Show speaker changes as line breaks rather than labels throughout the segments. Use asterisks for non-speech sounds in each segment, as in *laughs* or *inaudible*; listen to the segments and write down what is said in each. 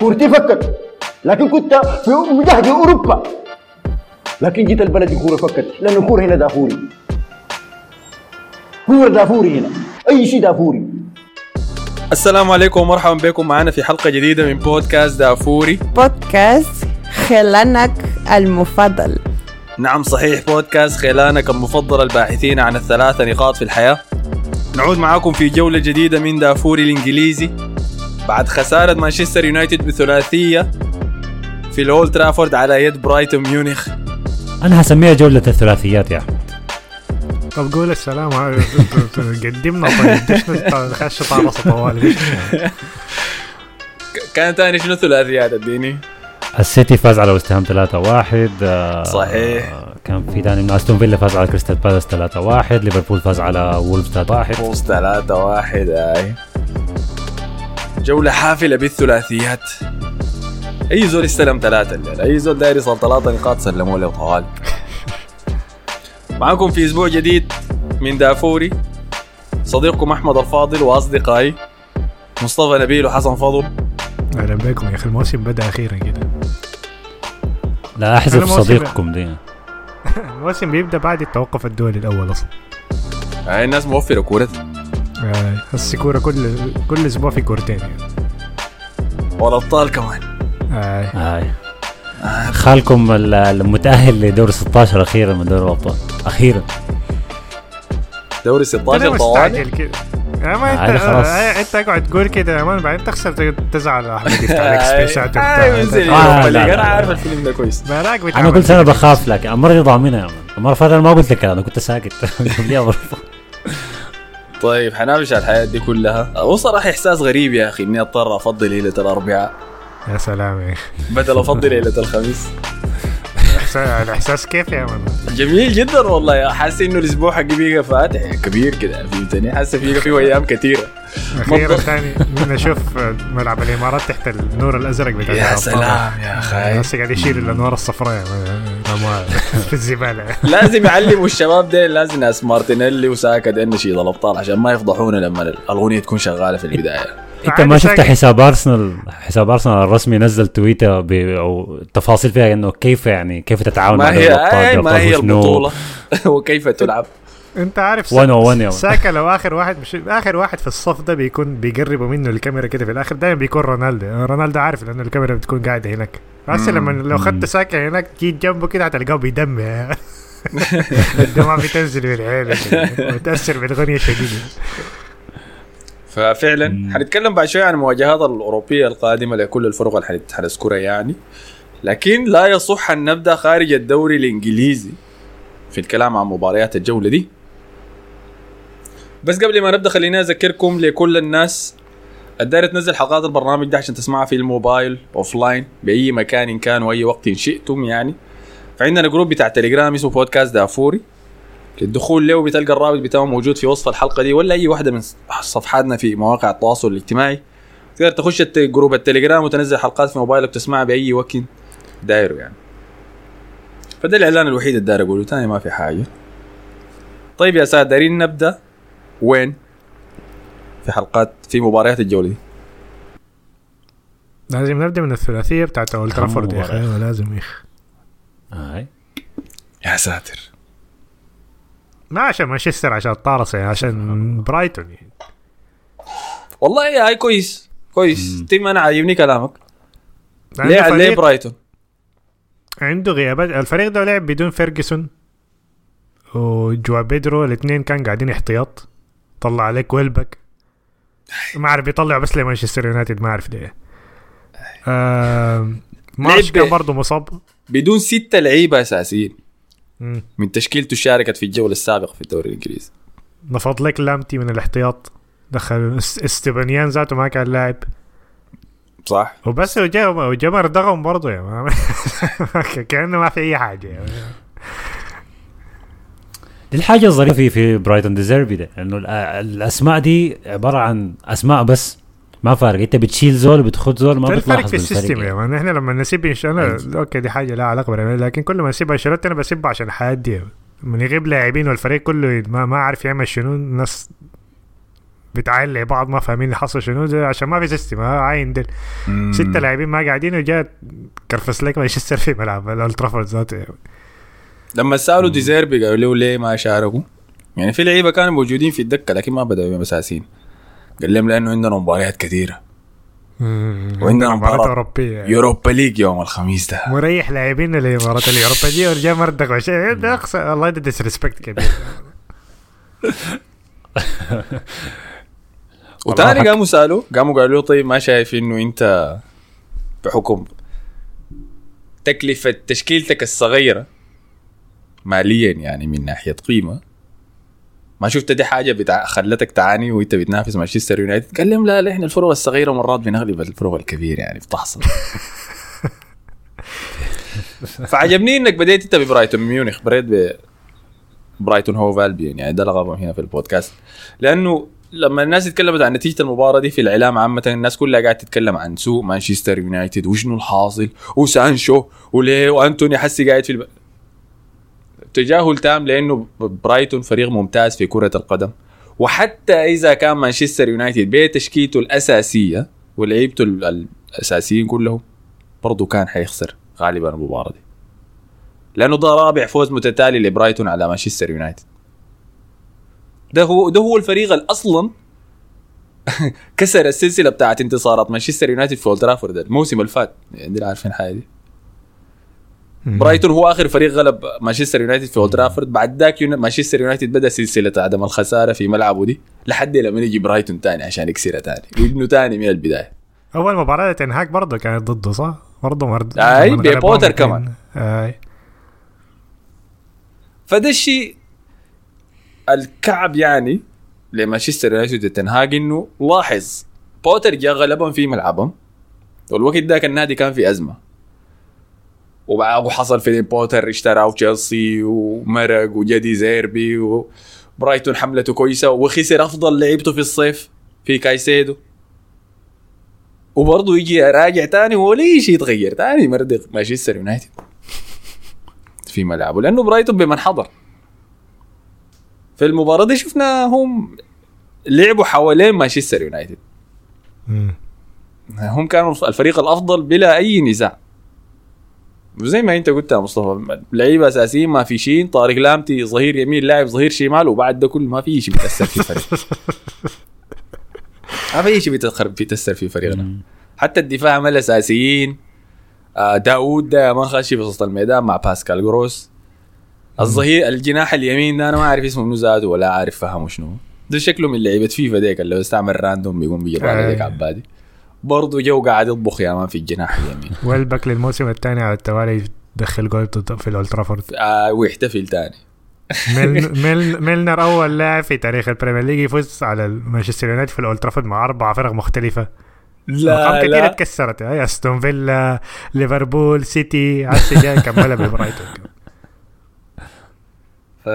كورتي فكت لكن كنت في مجهد أوروبا. لكن جيت البلد الكوره فكت. لأن الكوره هنا دافوري. كورة دافوري هنا. أي شيء دافوري.
السلام عليكم ومرحبا بكم. معنا في حلقة جديدة من بودكاست دافوري.
بودكاست خلانك المفضل.
نعم صحيح. بودكاست خلانك المفضل الباحثين عن الثلاثة نقاط في الحياة. نعود معاكم في جولة جديدة من دافوري الإنجليزي. بعد خسارة مانشستر يونايتد بثلاثية في الأولد ترافورد على يد برايتون ميونخ.
أنا هسميها جولة الثلاثيات يا أحمد.
طب قول السلام. *laughs* قدمنا طيب. ليش خش طارصة طوال ليش؟ *laughs*
كانت تاني شنو ثلاثيات أديني؟
السيتي فاز على وست هام 3-1 آه،
صحيح.
كان في ثاني من أستون فيلا فاز على كريستال بالاس 3-1 ليفربول فاز على وولفز 3-1
فوز ثلاثة واحد آي. جولة حافلة بالثلاثيات. أي زول استلم ثلاثة الليلة أي زول داير يصل ثلاثة نقاط سلموا له طوال معكم في أسبوع جديد من دافوري. صديقكم أحمد الفاضل وأصدقائي مصطفى نبيل وحسن فضل.
أهلا بكم يا أخي الموسم بدأ أخيرا كده.
لا
موسم-
صديقكم دي. *laughs*
الموسم بيبدأ بعد التوقف الدولي الأول أصلا.
هاي الناس موفرة كورتها
هسه كورة كل كل أسبوع في كورتين. يعني.
والأبطال كمان.
آه،
هاي خالكم ال- المتأهل لدور 16 أخيرا من دوري الأبطال. أخيرا.
دوري
أنا
16 طوال
مستعجل كده يا ما انت
خلاص.
آه، أنت أقعد تقول كده يا مان بعدين تخسر تزعل أحمد يفتح لك *laughs*
آه،
آه،
أنا
لا.
عارف الفيلم ده كويس.
أنا أنا
كده.
بخاف لك. المره دي ضامنها يا مان. المره اللي فاتت أنا ما قلت لك أنا كنت ساكت. *laughs*
طيب حنامش على الحياة دي كلها. وصراحة إحساس غريب يا أخي إني أضطر أفضل ليلة الأربعاء.
يا سلام. يا أخي
بدل أفضل ليلة الخميس.
الإحساس كيف يا مان
جميل جدا والله. حاسس إنه الأسبوع حقي بيقى فاتح. كبير كده فهمتني؟ حاسس بيقى فيه أيام كثيرة. أخيرا.
ثاني نشوف ملعب الإمارات تحت النور الأزرق بتاع
يا. سلام يا أخي.
بس قاعد يشيل الانوار الصفراء ما- في الزبالة.
لازم يعلموا الشباب ده لازم ناس مارتينيلي وساكا ده نشيد الأبطال عشان ما يفضحونا لما الأغنية تكون شغالة في البداية.
إنت ما شفت. حساب أرسنال؟ حساب أرسنال الرسمي نزل تويتر ب- أو تفاصيل فيها إنه كيف يعني كيف تتعاون مع دوري
ما هي. البطولة. *laughs* وكيف تلعب؟
انت عارف
101 يوم.
ساكا لو آخر واحد مش آخر واحد في الصف ده بيكون بيقربوا منه الكاميرا كده في الآخر دايما بيكون رونالدو. رونالدو عارف لأنه الكاميرا بتكون قاعدة هناك. هسه لما لو خدت ساكا هناك جيت جنبه كده هتلقاه بيدمع. *laughs* الدموع بتنزل من عينه متأثر بالاغنيه شديده
ففعلا حنتكلم بعد شوي عن المواجهات الأوروبية القادمة لكل الفرق اللي حنذكرها يعني. لكن لا يصح أن نبدأ خارج الدوري الإنجليزي في الكلام عن مباريات الجولة دي. بس قبل ما نبدأ خليني أذكركم لكل الناس الدايرة تنزل حلقات البرنامج ده عشان تسمعها في الموبايل offline بأي مكان إن كان وأي وقت إن شئتم يعني. فعندنا group بتاع تليجرام اسمه بودكاست دافوري للدخول له بتلقى الرابط بتاعه موجود في وصف الحلقة دي ولا أي واحدة من صفحاتنا في مواقع التواصل الاجتماعي. تقدر تخش group التليجرام وتنزل حلقات في موبايلك وتسمعها بأي وقت دايره يعني. فده الإعلان الوحيد اللي داير اقوله تاني ما في حاجة. طيب يا سادة نبدأ؟ وين؟ في حلقات في مباريات الجولة دي.
لازم نبدأ من الثلاثية بتاعت أولد ترافورد يا أخي. لازم يا أخي.
هاي.
يا ساتر.
ما عشان مانشستر عشان طارس يعني عشان برايتون. يعني.
والله يا هاي كويس. كويس. team أنا عاجبني كلامك. ليه ليه برايتون؟
عنده غيابات. الفريق ده لعب بدون فيرجسون وجواو بيدرو الاثنين كان قاعدين احتياط. طلع عليك ويلبك. ما أعرف بيطلع بس لمانشستر يونايتد ما أعرف ليه. آم، *laughs* مارش كان برضه مصاب.
بدون ستة لعيبة أساسيين.
مم.
من تشكيلته شاركت في الجولة السابقة في الدوري الإنجليزي.
نفض لك لامتي من الاحتياط. دخل إس- استوبينيان ذاته ما كان لاعب.
صح.
وبس وجا مردغهم برضه man. *laughs* كأنه ما في أي حاجة. يعني.
دي الحاجة الظريفة في في برايتون ديزيربي ده انه الأسماء دي عبارة عن أسماء بس ما فارق إنت بتشيل زول بتخد زول ما
الفرق
بتلاحظ
في
ال
system يا
يعني.
man. إحنا لما نسيب أنا أوكي دي حاجة لها علاقة بالعمل لكن كل ما نسيب انشيلوتي أنا بسيبه عشان الحياة دي من يغيب لاعبين والفريق كله ما ما عارف يعمل شنو الناس بتعاين لبعض ما فاهمين اللي حصل شنو ده عشان ما في system ها عاين دل ستة لاعبين ما قاعدين وجات كرفس لك مانشستر في ملعب الاولد ترافورد ذاته يعني.
لما سألوا ديزيربي قالوا له ليه ما شاركوا؟ يعني في لعيبة كانوا موجودين في الدكة لكن ما بدأوا أساسيين. قال لهم لأنه عندنا مباريات كثيرة. وعندنا
مباراة أوروبية. يعني.
Europa League يوم الخميس ده.
مريح لاعبين لمباراة الأوروبا دي ورجع مردق وشيء ده أقصى والله ده disrespect كبير. *laughs*
وتاني قاموا سالوا قاموا قالوا له طيب ما شايف إنه أنت بحكم تكلفة تشكيلتك الصغيرة ماليا يعني من ناحية قيمة. ما شفت دي حاجة بتاع خلتك تعاني وانت بتنافس مانشستر يونايتد؟ لهم لا لا إحنا الفرق الصغيرة مرات بنغلب الفرق الكبير يعني بتحصل. *laughs* فعجبني إنك بديت أنت ببرايتون ميونخ بديت ب برايتون هو ألبيون يعني ده لغرهم هنا في البودكاست. لأنه لما الناس اتكلمت عن نتيجة المباراة دي في الإعلام عامة الناس كلها قاعدة تتكلم عن سوء مانشستر يونايتد وشنو الحاصل وسانشو وليه وأنتوني هسي قاعد في الب... تجاهل تام لأنه برايتون فريق ممتاز في كرة القدم. وحتى إذا كان مانشستر يونايتد بتشكيلته الأساسية ولعيبته ال- الأساسيين كلهم برضه كان حيخسر غالبا المباراة دي. لأنه ده رابع فوز متتالي لبرايتون على مانشستر يونايتد. ده هو ده هو الفريق اللي أصلا *laughs* كسر السلسلة بتاعت انتصارات مانشستر يونايتد في أولد ترافورد الموسم اللي فات. عندنا عارفين حاجة دي. برايتون هو آخر فريق غلب مانشستر يونايتد في أولد ترافورد بعد ذاك مانشستر يونايتد بدأ سلسلة عدم الخسارة في ملعبه دي لحد لما يجي برايتون تاني عشان يكسرها تاني ويبنوا تاني من البداية
أول مباراة تنهاج برضه كانت ضده صح؟ برضه مرد
ببوتر
اتنين.
كمان.
أي
فده الشيء الكعب يعني لمانشستر يونايتد التنهاج إنه لاحظ بوتر جاء غلبهم في ملعبهم والوقت ذاك النادي كان في أزمة وحصل فيلين بوتر اشتراه تشيلسي ومرق وجا ديزيربي وبرايتون حملته كويسة وخسر أفضل لعيبته في الصيف في كايسيدو. وبرضه يجي راجع تاني ولا شيء يتغير. تاني مردق مانشستر يونايتد. *laughs* في ملعبه. لأنه برايتون بمن حضر. في المباراة دي شفناهم لعبوا حوالين مانشستر يونايتد. هم كانوا الفريق الأفضل بلا أي نزاع. وزي ما انت قلت يا مصطفى لعيبة أساسيين ما في شيء طارق لامتي ظهير يمين لاعب ظهير شمال وبعد ده كله ما في شيء بيتأثر في الفريق. *laughs* ما في شيء بيتأثر في فريقنا. حتى الدفاع عمل أساسيين. آه داوود ده ما خش في وسط الميدان مع باسكال جروس الظهير الجناح اليمين ده أنا ما أعرف اسمه منو ذاته ولا عارف فهمه شنو. ده شكله من لعيبة فيفا ديك اللي بيستعمل random بيقوم بيجيب على
آه.
ديك عبادي. برضه جو قاعد يطبخ يا man في الجناح اليمين *laughs*
ويلبك للموسم الثاني على التوالي دخل جول في الالترافورد
آه ويحتفل
ميل *laughs* ميل ميلنر أول لاعب في تاريخ ال Premier League يفوز على مانشستر يونايتد في الاولد ترافورد مع أربع فرق مختلفة. أرقام
لا
كثير
لا.
اتكسرت يا أستون فيلا ليفربول سيتي عسى جاي كملها ببرايتون.
ف...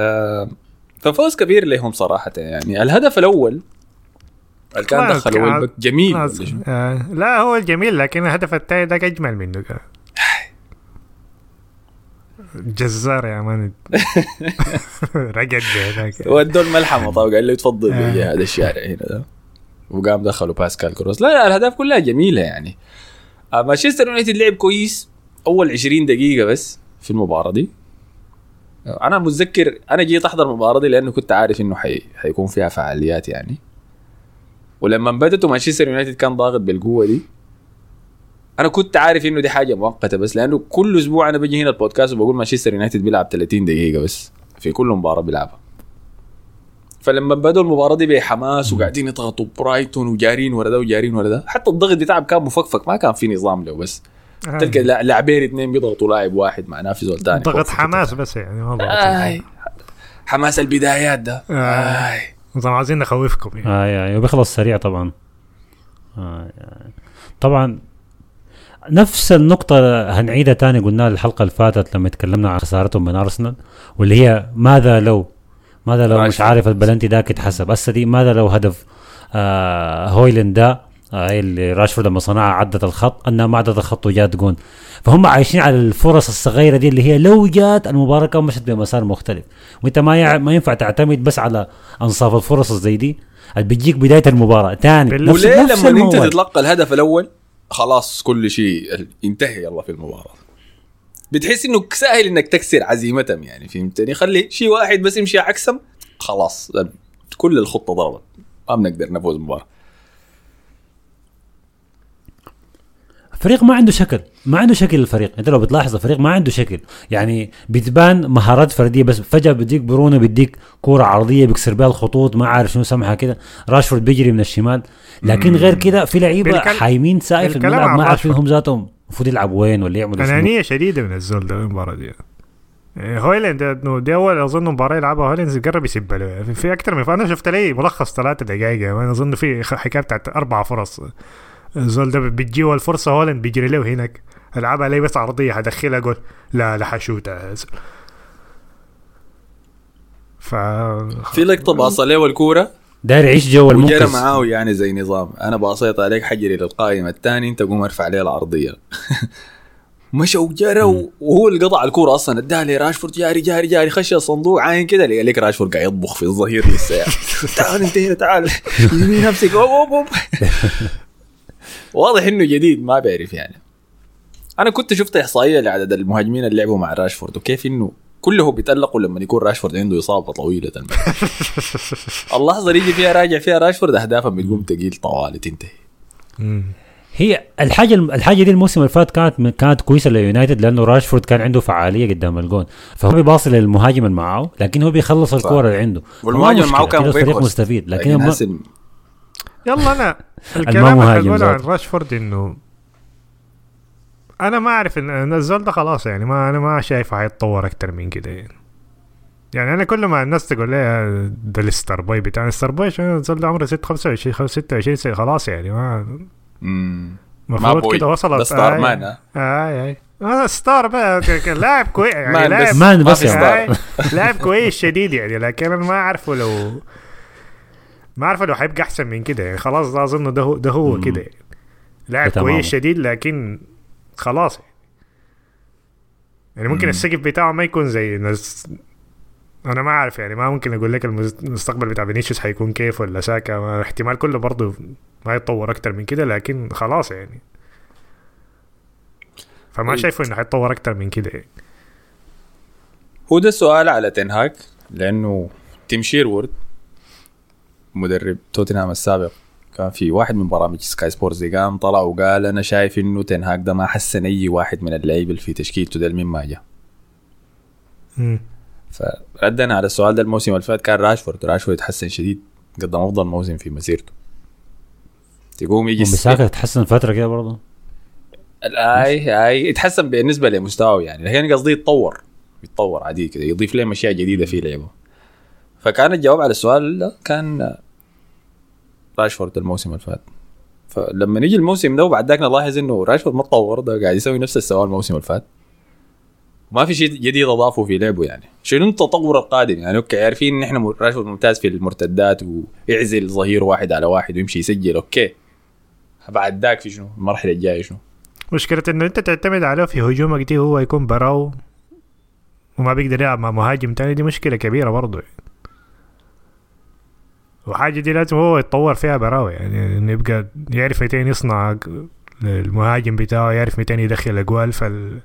ففوز كبير لهم صراحة يعني. الهدف الأول كان
كان-
ويلبك جميل؟
آه لا هو الجميل لكن الهدف الثاني ده أجمل منه. كان جزار يا مان. *laughs* رقد هناك
ودوا الملحمه طيب قال له تفضل
آه.
هذا الشارع هنا ده. وقام دخلوا باسكال كروس. لا لا الأهداف كلها جميلة يعني. آه، مانشستر يونايتد لعب كويس أول 20 دقيقة بس في المباراة دي. أنا متذكر أنا جيت أحضر المباراة دي لأنه كنت عارف إنه حي... حيكون فيها فعاليات يعني. ولما بدت مانشستر يونايتد كان ضاغط بالقوة دي. أنا كنت عارف إنه دي حاجة مؤقتة بس لأنه كل أسبوع أنا بجي هنا البودكاست وبقول مانشستر يونايتد بيلعب 30 دقيقة بس في كل مباراة بيلعبها. فلما بدوا المباراة دي بحماس وقاعدين يضغطوا برايتون وجارين ورا ده وجارين ورا ده. حتى الضغط بتاعهم كان مفكفك ما كان في نظام له بس. تلقى لا- لاعبين اثنين بيضغطوا لاعب واحد مع نافذ والثاني
ضغط حماس بس يعني ما ضغط.
آي. حماس البدايات ده.
آه.
آي.
نظام عايزين نخوفكم يعني.
آه يعني وبيخلص سريع طبعا آه يعني. طبعا نفس النقطة هنعيدها تاني قلناها الحلقة اللي فاتت لما تكلمنا عن خسارتهم من أرسنال واللي هي ماذا لو ماذا لو مش. عارف البلنتي ذاك اتحسب هسه دي ماذا لو هدف آه هويلند ده هي اللي راشفورد لما صنعها عدت الخط أنها ما عدت الخط وجات جون فهم عايشين على الفرص الصغيرة دي اللي هي لو جات المباراه كان مشت بمسار مختلف. وإنت ما يع... ما ينفع تعتمد بس على أنصاف الفرص زي دي. اللي بيجيك بداية المباراة. ثاني نفس
وليه
نفس
لما انت. تتلقى الهدف الأول خلاص كل شيء انتهى يلا في المباراة. بتحس إنه سهل إنك تكسر عزيمتهم يعني فهمتني؟ خلي شيء واحد بس يمشي عكسهم خلاص كل الخطة ضربت. ما بنقدر نفوز المباراه
الفريق ما عنده شكل ما عنده شكل الفريق. انت لو بتلاحظ الفريق ما عنده شكل. يعني بتبان مهارات فردية بس فجأة بيديك برونو بيديك كورة عرضية بيكسر بها الخطوط ما عارف شنو سمحها كده. راشفورد بيجري من الشمال. لكن غير كده في
لعيبة
حايمين سايد
بالكلام
الملعب ما عارفين
راشفورد.
هم ذاتهم. المفروض يلعبوا وين ولا يعملوا
أنانية شديدة من الزول ده المباراة دي. إيه، هويلاند إنه دي أول أظن مباراة يلعبها. هويلاند قرب يسب له. في- في أكثر من أنا شفت لي ملخص ثلاثة دقائق أنا أظن في حكاية بتاعت أربع فرص. الزول ده بتجيه الفرصة هويلاند بيجري له هناك. العبها لي بس عرضية حدخلها جول. لا لا حشوتها زول. ف
في لقطة باصة له الكورة؟
داير يعيش جو
وجرى
المنقذ
معاه يعني زي نظام. أنا باصيت عليك حجري للقائم الثاني أنت قوم ارفع عليه العرضية. *laughs* مشى وجرى وهو اللي قطع الكورة أصلا. اداها لراشفورد جاري جاري جاري. خش الصندوق عاين كده لقى لك راشفورد قاعد يطبخ في الظهير لسه يعني. *laughs* تعال انت هنا تعال. يمين نفسك. أوب أوب أوب. *laughs* واضح إنه جديد ما بيعرف يعني. أنا كنت شفت إحصائية لعدد المهاجمين اللي لعبوا مع راشفورد وكيف إنه كلهم بيتألقوا لما يكون راشفورد عنده إصابة طويلة. *laughs* اللحظه اللي يجي فيها راجع فيها راشفورد اهدافها بتقوم تقيل طوالي تنتهي.
هي الحاجة الحاجة دي الموسم اللي فات كانت كانت كويسة ليونايتد لأنه راشفورد كان عنده فعالية قدام الجون. فهو بيباصي للمهاجم اللي معاه لكن هو بيخلص الكورة اللي عنده.
والمهاجم اللي معاه كان فيخهورست.
مستفيد لكن
لكن
يلا
أنا. *laughs*
الكلام اللي حقوله عن. راشفورد إنه أنا ما أعرف ان إن الزول ده خلاص يعني ما أنا ما شايفه حيتطور أكتر من كده يعني. يعني أنا كل ما الناس تقول لي آه، ده ال star boy بتاع ال star boy عشان الزول ده عمره 6 25 26 سنة خلاص يعني ما المفروض
boy
كده وصلت.
ده star
آه،
man؟
اي اي آه star بقى. *laughs* لاعب كويس يعني
man
لاعب
بس
man
ما
بس
في
يعني.
آي، *laughs* لاعب كويس شديد يعني. لكن أنا ما أعرفه لو ما اعرفه لو حيبقى أحسن من كده يعني خلاص ده أظن ده هو ده هو. كده يعني لاعب. كويس شديد لكن خلاص يعني, يعني ممكن
مم.
السقف بتاعه ما يكون زي ناس أنا ما أعرف يعني ما ممكن أقول لك المستقبل بتاع فينيسيوس حيكون كيف ولا ساكا ما- احتمال كله برضه ما يتطور أكتر من كده لكن خلاص يعني فما
إيه.
شايفه إنه حيتطور أكتر من كده يعني
هو ده السؤال على تنهاك لأنه تيم شيرورد مدرب توتنهام السابق. كان في واحد من برامج سكاي سبورتس دي قام طلع وقال أنا شايف إنه تنهاك ده ما حسن أي واحد من اللعيبة اللي في تشكيلته ده من ما جاء.
مم.
فردينا على السؤال ده الموسم اللي فات كان راشفورد. راشفورد تحسن شديد قدم أفضل موسم في مسيرته. تقوم يجي
بساكا تحسن فترة كده برضه.
اي آي يتحسن بالنسبة لمستواه يعني. لكن قصدي يتطور يتطور عادي كده يضيف لهم أشياء جديدة في لعبه. فكان الجواب على السؤال كان راشفورد الموسم اللي فات. فلما نيجي الموسم ده وبعد ذاك نلاحظ إنه راشفورد ما تطور ده قاعد يسوي نفس السؤال الموسم اللي فات. ما في شيء جديد أضافه في لعبه يعني. شنو التطور القادم؟ يعني okay عارفين إن إحنا راشفورد ممتاز في المرتدات ويعزل ظهير واحد على واحد ويمشي يسجل okay. بعد ذاك في شنو؟ المرحلة الجاية شنو؟
مشكلة إنه أنت تعتمد عليه في هجومك دي هو يكون براهو وما بيقدر يلعب مع مهاجم تاني دي مشكلة كبيرة برضه يعني. وحاجة دي لازم هو يتطور فيها براهو يعني انه يبقى يعرف متى يصنع المهاجم بتاعه يعرف متى يدخل أجوال فال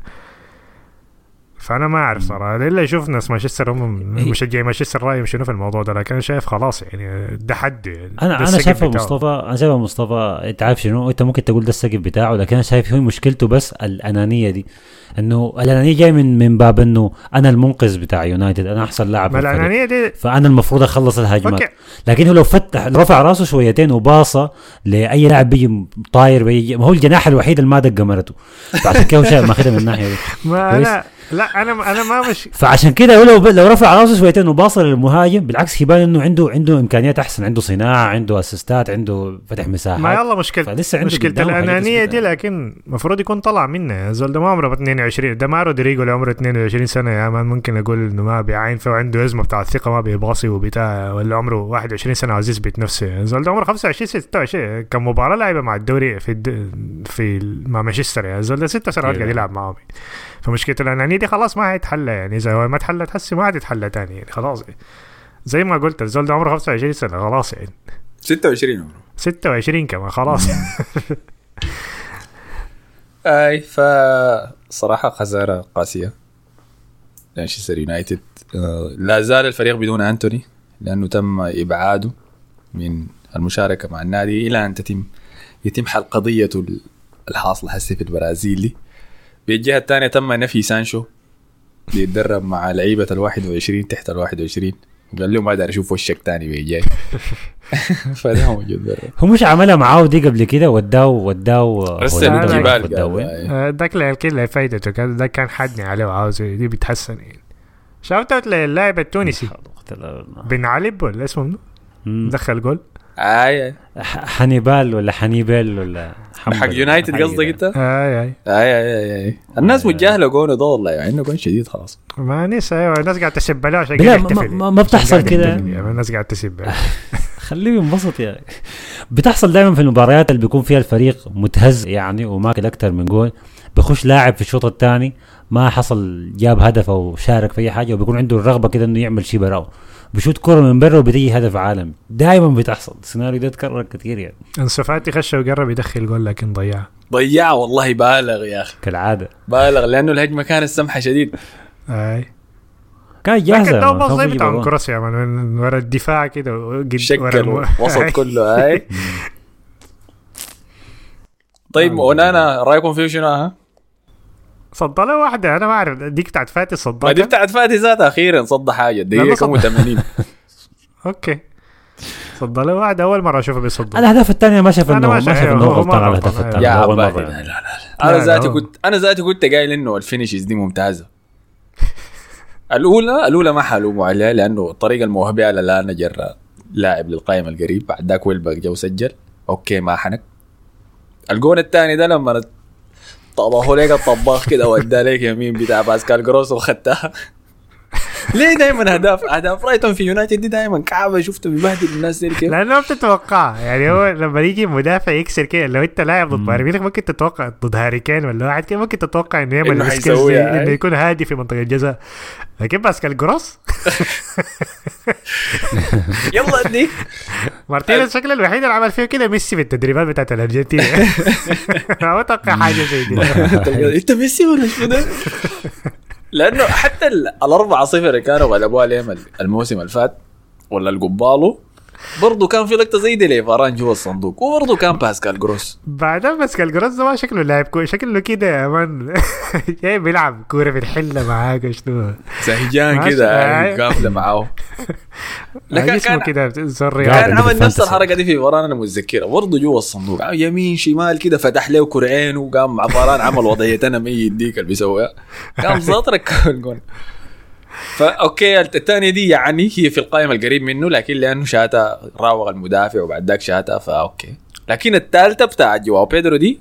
فأنا ما أعرف صراحة. إلا أشوف ناس مانشستر هم
إيه.
مشجعي مانشستر رأيهم شنو في الموضوع ده؟ لكن أنا شايف خلاص يعني ده حد. يعني
أنا
أنا
شايفه. مصطفى أنا شايفه مصطفى أنت عارف شنو؟ أنت ممكن تقول ده السقف بتاعه لكن أنا شايف هو مشكلته بس الأنانية دي. إنه الأنانية جاي من من باب إنه أنا المنقذ بتاع يونايتد أنا أحسن لاعب
الأنانية دي
فأنا المفروض أخلص الهجمات.
okay.
لكن هو لو فتح رفع راسه شويتين وباصى لأي لاعب بيجي طاير بيجي ما هو الجناح الوحيد اللي ما دق مرته فعشان كده هو ماخذها من الناحية دي. *laughs*
ما. أنا لا أنا أنا ما مش
فعشان كده هو لو لو رفع راسه شويتين وباصى للمهاجم بالعكس يبان إنه عنده عنده إمكانيات أحسن عنده صناعة عنده assist ات عنده فتح مساحات.
ما يلا مشكلة
فلسه عنده
مشكلة
يثبتها.
دي لكن المفروض يكون طلع منها. زول ده ما عمره 22 ده ما رودريجو اللي عمره 22 سنة. يا man ممكن أقول إنه ما بيعاين فيه وعنده أزمة بتاع الثقة ما بيباصي وبتاع ولا عمره 21 سنة عايز يثبت نفسه زول ده عمره 25 26 كم مباراة لعبها مع الدوري في الد... في مع مانشستر. يعني زول ده ست سنوات. قاعد يلعب معاهم. فمشكلة الأنانية دي خلاص ما هيتحل يعني هو ما اتحلت هسه ما هتتحل تاني. يعني خلاص. زي ما قلت الزول ده عمره 25 سنة. خلاص يعني.
26 عمره.
26 كمان. خلاص. *laughs*
أي ف صراحة خسارة قاسية. مانشستر يونايتد. آه، لا زال الفريق بدون أنتوني لأنه تم إبعاده من المشاركة مع النادي إلى أن تتم يتم حل قضيته الحاصله هسه في البرازيل دي بالجهه الثانية تم نفي سانشو بيتدرب مع لعيبة ال 21 تحت ال 21 قال لهم ما أقدر أشوف وشك تاني بيجي. *laughs* فده موجود برا.
هو مش عملها معاه دي قبل كده؟ وداه وداه
رسل قال،
وين؟
أي.
آه، ذاك اللي فايدته كان ده كان حدني عليه وعاوز دي بيتحسن يعني. شاوت اوت للاعب التونسي. بن علب ولا اسمه. دخل جول.
آي حنيبال ولا حنيبال ولا
حق يونايتد قصدك.
أنت؟
آي آي. آي آي الناس متجاهلة جونه ده والله يعني إنه جون شديد خلاص.
ما نسى أيوه الناس قاعدة تسب له عشان قاعد
ما, بتحصل كده.
الناس قاعدة تسب. *laughs*
خليه ينبسط يا بتحصل دائما في المباريات اللي بيكون فيها الفريق متهز يعني وماكل أكثر من جول. بخش لاعب في الشوط الثاني ما حصل جاب هدف أو شارك في أي حاجة وبيكون عنده الرغبة كده إنه يعمل شيء براو. بشوت كرة من برا وبتيجي هدف عالمي. دائما بتحصل. السيناريو ده اتكرر كثير يعني.
انسو فاتي خش وقرب يدخل جول لكن ضيعها
ضيع والله بالغ يا أخي.
كالعادة.
بالغ لأنه الهجمة كانت سمحه شديد.
أي.
كان جاهزة
لكن ده زي بتاع
جوان.
كروس يا مان من ورا الدفاع كده
شكل
الم-
وسط. *laughs* كله هاي طيب ونانا رأيكم فيه شنو ها؟
صد له واحدة أنا ما أعرف ديك بتاعت فاتي صدها
ما دي بتاعت فاتي ذاتها أخيرا صد حاجة
لا، ما
دقيقه
صد.
كم 80
أوكي. صد له واحدة أول مرة اشوفه بيصد
الاهداف الثانية ما شاف
أنا
انه
ما شايف-
شاف إنه
هو
غلطان على
غلطان.
الهدف
يا
مرة
لا
يعني.
لا لا أنا
لا،
ذاتي كنت أنا ذاتي كنت قايل إنه الفينشز دي ممتازة. الاولى الأولى ما حلوموا عليها لأنه الطريقة الموهبة على لانا جرى لاعب للقائمة القريب بعد ذاك ويلبك جو سجل أوكي ما حنك. الجون الثاني ده لما طبخوا لك الطباخ كده ودى لك يمين بتاع باسكال جروس وخدتها؟ ليه دائما اهداف أهداف برايتون في يونايتد دي دائما كعبة شفته بيبهدل الناس دي كيف
لأنه ما بتتوقع. يعني هو لما يجي مدافع يكسر كده لو أنت لاعب ضد بايرن ميونخ ممكن تتوقع ضد هاري كين ولا واحد كده ممكن تتوقع
إنه
يعمل دي إنه
أي.
يكون هادي في منطقة الجزاء. لكن باسكال جروس؟ *laughs*
يلا ادي
مارتينيز شكله الوحيد اللي عمل فيه كده ميسي في التدريبات بتاعت الأرجنتين. *laughs* *laughs* ما أتوقع حاجة زي دي
أنت ميسي ولا شو ده؟ لأنه حتى ال- الأربعة صفر اللي كانوا غلبوها الموسم اللي فات ولا القبالو برضه كان في لقطة زي دي لفاران جوا الصندوق وبرضه كان باسكال جروس.
بعدين باسكال جروس ما شكله لاعب كويس شكله كده يا man. *laughs* جاي بيلعب كورة في الحله معاك شنو؟
سهجان. كده
آه.
قافلة معاه. *laughs* لكن
جسمه
كان
كده
كان عمل
في
نفس. الحركة دي في فاران أنا متذكرها. برضه جوا الصندوق آه، يمين شمال كده فتح له كرعين وقام مع فاران عمل وضعيه أنا ميت ديك اللي بيسويها. قام *laughs* زاطرك الجون ف okay الثانية دي يعني هي في القائمة القريب منه لكن لأنه شاتا راوغ المدافع وبعد ذاك شاتا ف okay. لكن الثالثة بتاعت جواو بيدرو دي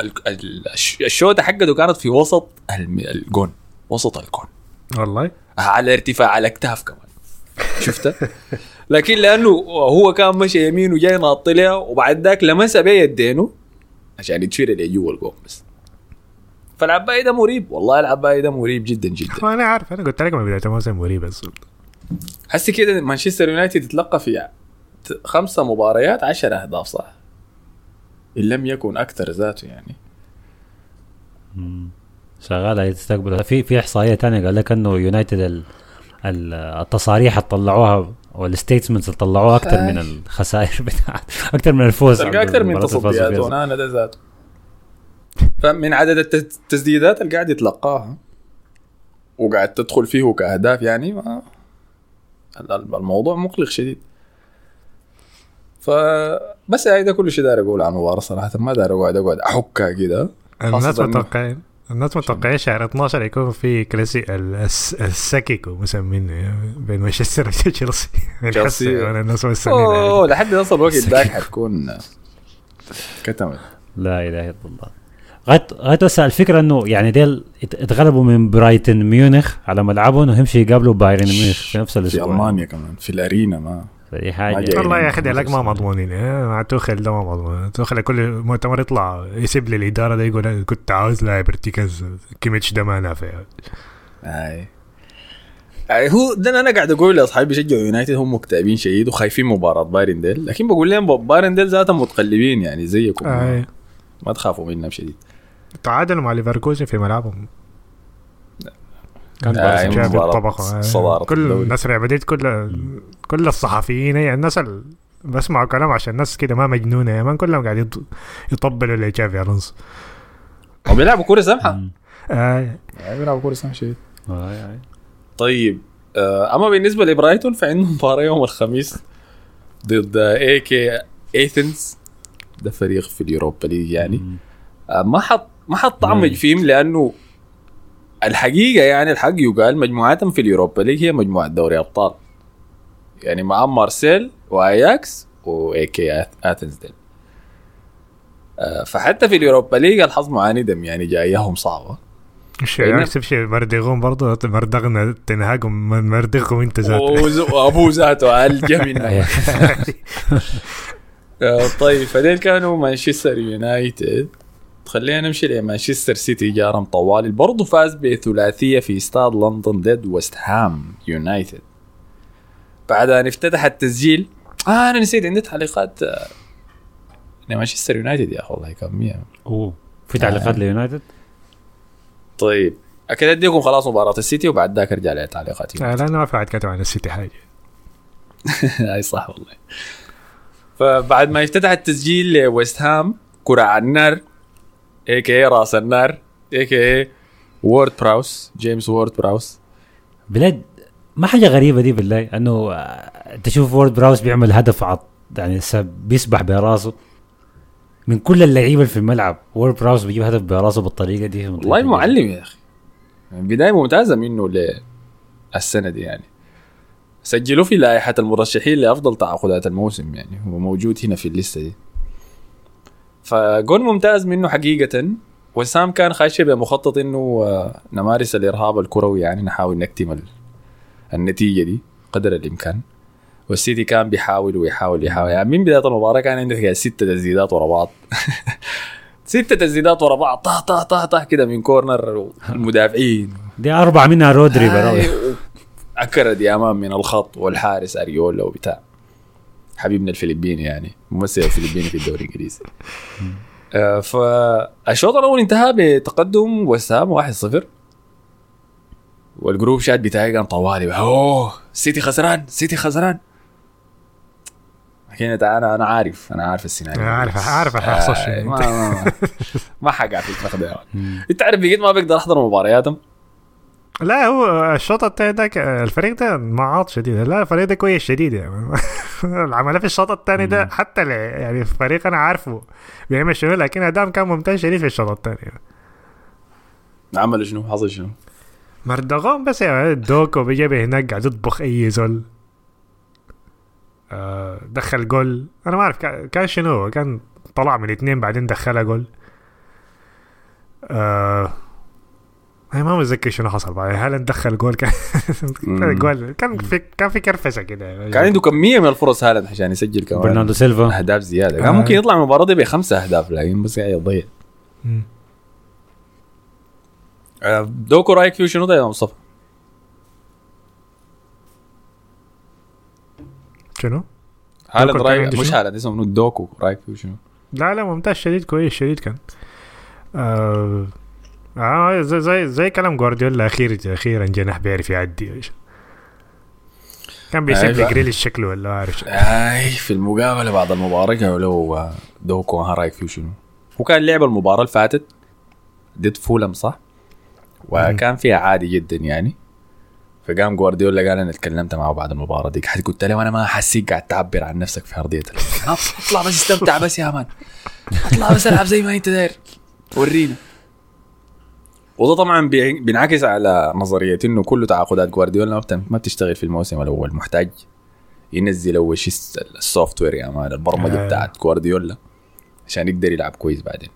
ال- ال- الش- الشوطة حقته كانت في وسط الجون وسط الجون.
والله.
على ارتفاع على اكتاف كمان. شفتها لكن لأنه هو كان مشي يمين وجاي ناط لها وبعد ذاك لمسها بيدينه عشان يتشير اللي جوا الجون بس. فالعباية ده مريب. والله العباية ده مريب جدا جدا.
أنا عارف أنا قلت لك من بدايه الموسم مريب بس.
حسي كده مانشستر يونايتد يتلقى في خمسة مباريات عشر أهداف صح؟ إن لم يكن أكثر ذاته يعني.
شغالة يستقبل في في إحصائية ثانية قال لك إنه يونايتد ال- ال- التصاريح اللي طلعوها وال statements اللي طلعوها أكثر من الخسائر *laughs* بتاعت أكثر من الفوز
أكثر من تصديات. ونانا ده ذاته. فمن عدد الت- التسديدات اللي قاعد يتلقاها وقاعد تدخل فيه كأهداف يعني ما ال- ال- الموضوع مقلق شديد. فبس يعني ده كل شيء داير أقول عن المباراه صراحة ما داير اقعد أقعد احكها كده.
الناس متوقعين الناس متوقعين شهر 12 يكون في كلاسي ال- الس- الساكيكو مسمينه يعني بين مانشستر وتشيلسي *laughs*
تشيلسي.
الناس مستنيين.
أوه لحد نصل الوقت ذاك حتكون كتمت.
لا إله إلا الله. غاية غاية هسه الفكرة إنه يعني ديل ات- اتغلبوا من برايتن ميونخ على ملعبهم وهمشي يقابلوا بايرن ميونخ في نفس
في
الأسبوع.
ألمانيا كمان في ال arena ما.
فدي
ما حاجة.
والله يا أخي ما مضمونين. مع توخل ده ما مضمون. توخل كل مؤتمر يطلع يسيب لي الإدارة ده يقول كنت عاوز لاعب ارتكاز كيميتش ده ما نافع.
أي. يعني هو ده أنا قاعد أقول لأصحابي بيشجعوا يونايتد هم مكتئبين شديد وخايفين مباراة بايرن ديل لكن بقول لهم بايرن ديل ذاتهم متقلبين يعني زيكم.
آه.
ما تخافوا منهم شديد.
تعادلوا مع ليفركوزن في ملعبهم. كان
آه،
باريس جاب
مباراة
آه.
صدارة
كل. الناس ريال مدريد كل كل الصحفيين هي الناس اللي بسمعوا كلام عشان الناس كده ما مجنونة. يا man كلهم قاعدين يط- يطبلوا لتشابي ألونسو.
هم بيلعبوا كوره سمحة؟
آه.
يعني بيلعبوا كوره سمحة شديد.
آه، آه.
طيب آه، أما بالنسبة لبرايتون فعندهم مباراه يوم الخميس ضد اي كي ايثنز ده فريق في اليوروبا ليج يعني. آه، ما حط ما حط طعم فيهم لأنه الحقيقة يعني الحق يقال مجموعاتهم في اليوروبا ليج هي مجموعة دوري أبطال. يعني مع مارسيل وأياكس وإي كي اثنز ديل آه، فحتى في اليوروبا ليج الحظ معاندهم يعني جايهم صعبة.
مش نفس الشيء مردغون برضه مردغنا تنهاجم مردغهم انت ذاتك
وز- وابوه ذاته الجميل *laughs* *laughs* آه، طيب فديل كانوا مانشستر يونايتد. خلينا نمشي لمانشستر سيتي جارهم طوالي برضه فاز بثلاثية في استاد لندن ضد ويست هام يونايتد. بعد أن افتتح التسجيل آه أنا نسيت عندي تعليقات آه، لمانشستر يونايتد يا أخي والله كمية
أوه في تعليقات ليونايتد؟
طيب أكيد أديكم خلاص مباراة السيتي وبعد ذاك أرجع لتعليقاتي
آه، لا أنا ما في واحد كتب عن السيتي حاجة. *laughs*
أي صح والله. فبعد ما افتتح التسجيل لويست هام كرة على النار a.k.a راس النار a.k.a وورد براوس جيمس وورد براوس
بلاد ما حاجة غريبة دي بالله إنه تشوف وورد براوس بيعمل هدف عط يعني س- بيسبح براسه. من كل اللعيبة اللي في الملعب وورد براوس بيجيب هدف براسه بالطريقة دي.
والله معلم يا أخي. بداية ممتازة منه للسنة دي يعني. سجلوا في لائحة المرشحين لأفضل تعاقدات الموسم يعني هو موجود هنا في الليستة دي. فجول ممتاز منه حقيقة وسام كان خاشي بمخطط إنه آه، نمارس الإرهاب الكروي يعني نحاول نكتم ال- النتيجة دي قدر الإمكان. والسيتي كان بيحاول ويحاول يحاول. يعني من بداية المباراة كان عندك ستة تسديدات ورا بعض. *laughs* ستة تسديدات ورا بعض. طه طه طه طه كده من كورنر المدافعين.
دي أربعة منها رودري براوي. *laughs*
أكرد يا أمام من الخط والحارس أريولا وبتاع. حبيبنا الفلبيني يعني ممثل الفلبيني في الدوري الإنجليزي. *laughs* آه، فالشوط الأول انتهى بتقدم وسام 1-0 والجروب شات بتاعي كان طوالي. أوه سيتي خسران سيتي خسران. لكن أنا أنا عارف أنا عارف السيناريو.
أنا عارف- عارف هيحصل
آه،
شنو.
ما ما ما, *laughs* ما حقع في انت عارف بقيت ما بقدر أحضر مبارياتهم.
لا هو الشوط الثاني ده الفريق ده معاط شديد. لا الفريق ده كويس شديد يعني. *laughs* العملية في الشوط الثاني ده حتى يعني الفريق أنا عارفه بيعمل شنو لكن ادام كان ممتاز شديد في الشوط الثاني
عملوا شنو؟ حصل شنو؟
مردغون بس يعني الدوكو بيجي هناك قاعد يطبخ أي زول. آه، دخل جول. أنا ما أعرف كان شنو؟ كان طلع من اثنين بعدين دخلها جول. آه ما متذكر شنو حصل بعد هالاند دخل *laughs* جول كان. جول كان في كان في كرفسه كده
كان عنده كمية من الفرص هالاند عشان يسجل كمان
برناردو سيلفا
أهداف زيادة
آه.
كان ممكن يطلع من المباراة دي بخمسة أهداف لكن بس قاعد يضيع
مم.
آه، دوكو رأيك فيه شنو ده يا مصطفى؟
شنو؟
هالاند رايك مش؟ هالاند اسمه دوكو رأيك فيه شنو؟
لا لا ممتاز شديد كويس شديد كان آه آه زي زي زي كلام جوارديولا اخير أخيرا جناح بيعرف يعدي كان بيسيب لي
أيوة.
جريليش شكله ولا عارف.
أي في المقابلة بعد المباراة قالوا له آه، دوكو ها رأيك فيه شنو؟ هو كان لعب المباراة اللي فاتت ضد فولم صح؟ وكان فيها عادي جدا يعني فقام جوارديولا قال أنا تكلمت معه بعد المباراة دي حد قلت له أنا ما حسيك قاعد تعبر عن نفسك في أرضية *laughs* اطلع بس استمتع بس يا مان اطلع بس العب زي ما أنت داير ورينا وده طبعا بي- بينعكس على نظرية إنه كل تعاقدات جوارديولا ما بت- ما بتشتغل في الموسم الأول. محتاج ينزل أول شيء الس- ال software يا man البرمجة
آه.
بتاعت جوارديولا عشان يقدر يلعب كويس بعدين.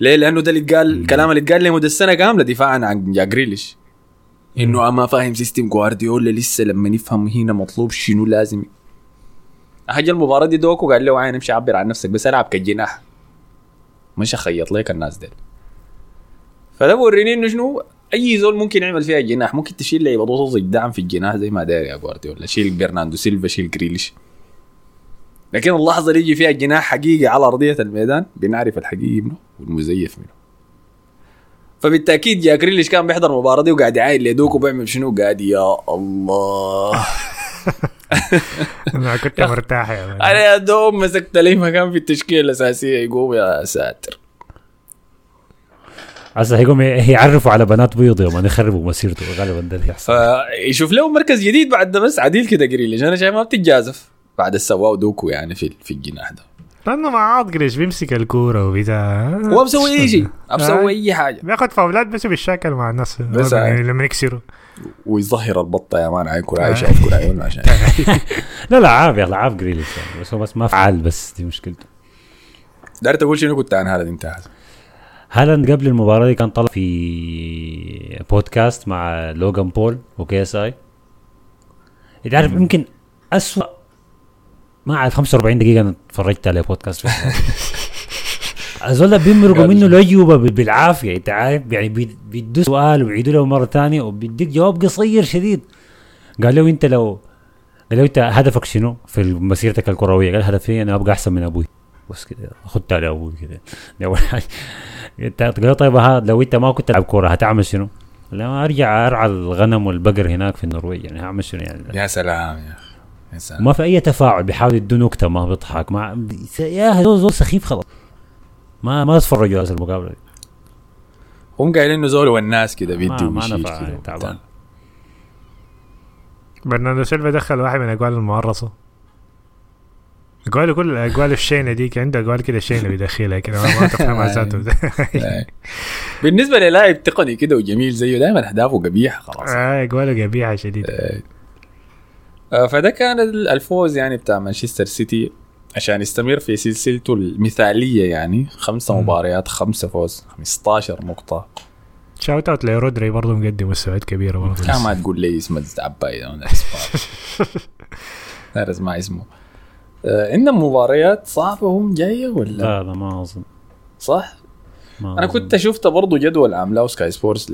ليه؟ لأنه ده اللي اتقال الكلام اللي اتقال لمدة سنة كاملة دفاعا عن جريليش. إنه ما فاهم system جوارديولا لسه لما نفهم هنا مطلوب شنو لازم. حاجة المباراة دي دوكو قال له عين امشي عبر عن نفسك بس ألعب كجناح. مش أخيط لك الناس ديل. فده بوريني انه شنو؟ أي زول ممكن يعمل فيها جناح. ممكن تشيل لعيبة وسط دعم في الجناح زي ما داير يا جوارديولا. شيل برناردو سيلفا شيل جريليش. لكن اللحظة اللي يجي فيها جناح حقيقي على أرضية الميدان بنعرف الحقيقي منه والمزيف منه. فبالتأكيد جا جريليش كان بيحضر المباراة دي وقاعد يعاين لدوك وبيعمل شنو؟ قاعد يا الله. *laughs*
أنا كنت مرتاح يا مان.
أنا يا دوب مسكت لي مكان في التشكيلة الأساسية. يقوم يا ساتر.
هسه هيقوم يعرفوا على بنات بيض يوم يخربوا مسيرته. غالبا ده اللي يحصل.
فيشوف له مركز جديد بعد ده بس عديل كده جريليش أنا شايف ما بتتجازف. بعد السواو دوكو يعني في في الجناح ده.
لأنه مع جريش بيمسك الكورة وبتاع.
هو مسوي أي شيء *laughs* مسوي أي حاجة.
بياخد فاولات بس بالشكل مع الناس.
بس
لما-
عادي.
لما يكسروا.
ويظهر البطة يا مان عيكو عايشه أفكر عيون *laughs* عشان.
لا لا عارف يا أخي عارف جريليش يعني بس هو بس ما فعال بس دي مشكلته.
دارت أقول شنو كنت عن هذا انت
هالاند قبل المباراة دي كان طلع في بودكاست مع لوغان بول وكي إس آي. إنت عارف يمكن اسوء ما أعرف 45 دقيقة أنا اتفرجت عليه بودكاست. *laughs* الزول ده بيمرقوا منه الأجوبة ب- بالعافية أنت عارف؟ يعني بي- بيدوا سؤال ويعيدوا له مرة ثانية وبيديك جواب قصير شديد. قال له أنت لو قال له أنت هدفك شنو في مسيرتك الكروية؟ قال هدفي أنا أبقى أحسن من أبوي. بس كده خدت على أبوي كده. دي أول انت قال له طيب ها لو انت ما كنت تلعب كورة هتعمل شنو؟ لا أرجع أرعى الغنم والبقر هناك في النرويج يعني هعمل شنو يعني؟
يا سلام يا سلام.
ما في أي تفاعل بيحاول يدوا نكتة ما بيضحك ما يا زول زول سخيف خلاص. ما ما تفرجوا هذه المقابلة. دي
هم قايلين إنه زول والناس كده
ما,
بيدي
ما
ويشيل
نفع تعبان.
برناردو سيلفا دخل واحد من أجوال المعرصه اجواله كل أجوال الشينة ديك عنده أجوال كده شينة بيدخلها كده ما تفهمها *laughs* ذاته.
آه. بالنسبة للاعب تقني كده وجميل زيه دائما أهدافه قبيحة خلاص.
آه، أجواله قبيحة شديد
آه، فده كان ال- الفوز يعني بتاع مانشستر سيتي عشان يستمر في سلسلته المثالية يعني.
خمسة.
مباريات خمسة فوز 15 نقطة.
shout out لرودري برضه مقدم مستويات كبيرة برضه.
ما تقول لي اسم التعباي ده، أنا اسمه اسمع *laughs* اسمه. آه، عندنا مباريات صعبه هم جاية ولا؟
لا لا ما أظن.
صح؟
ما
أنا
أظن.
كنت شفت برضه جدول عاملاه سكاي سبورتس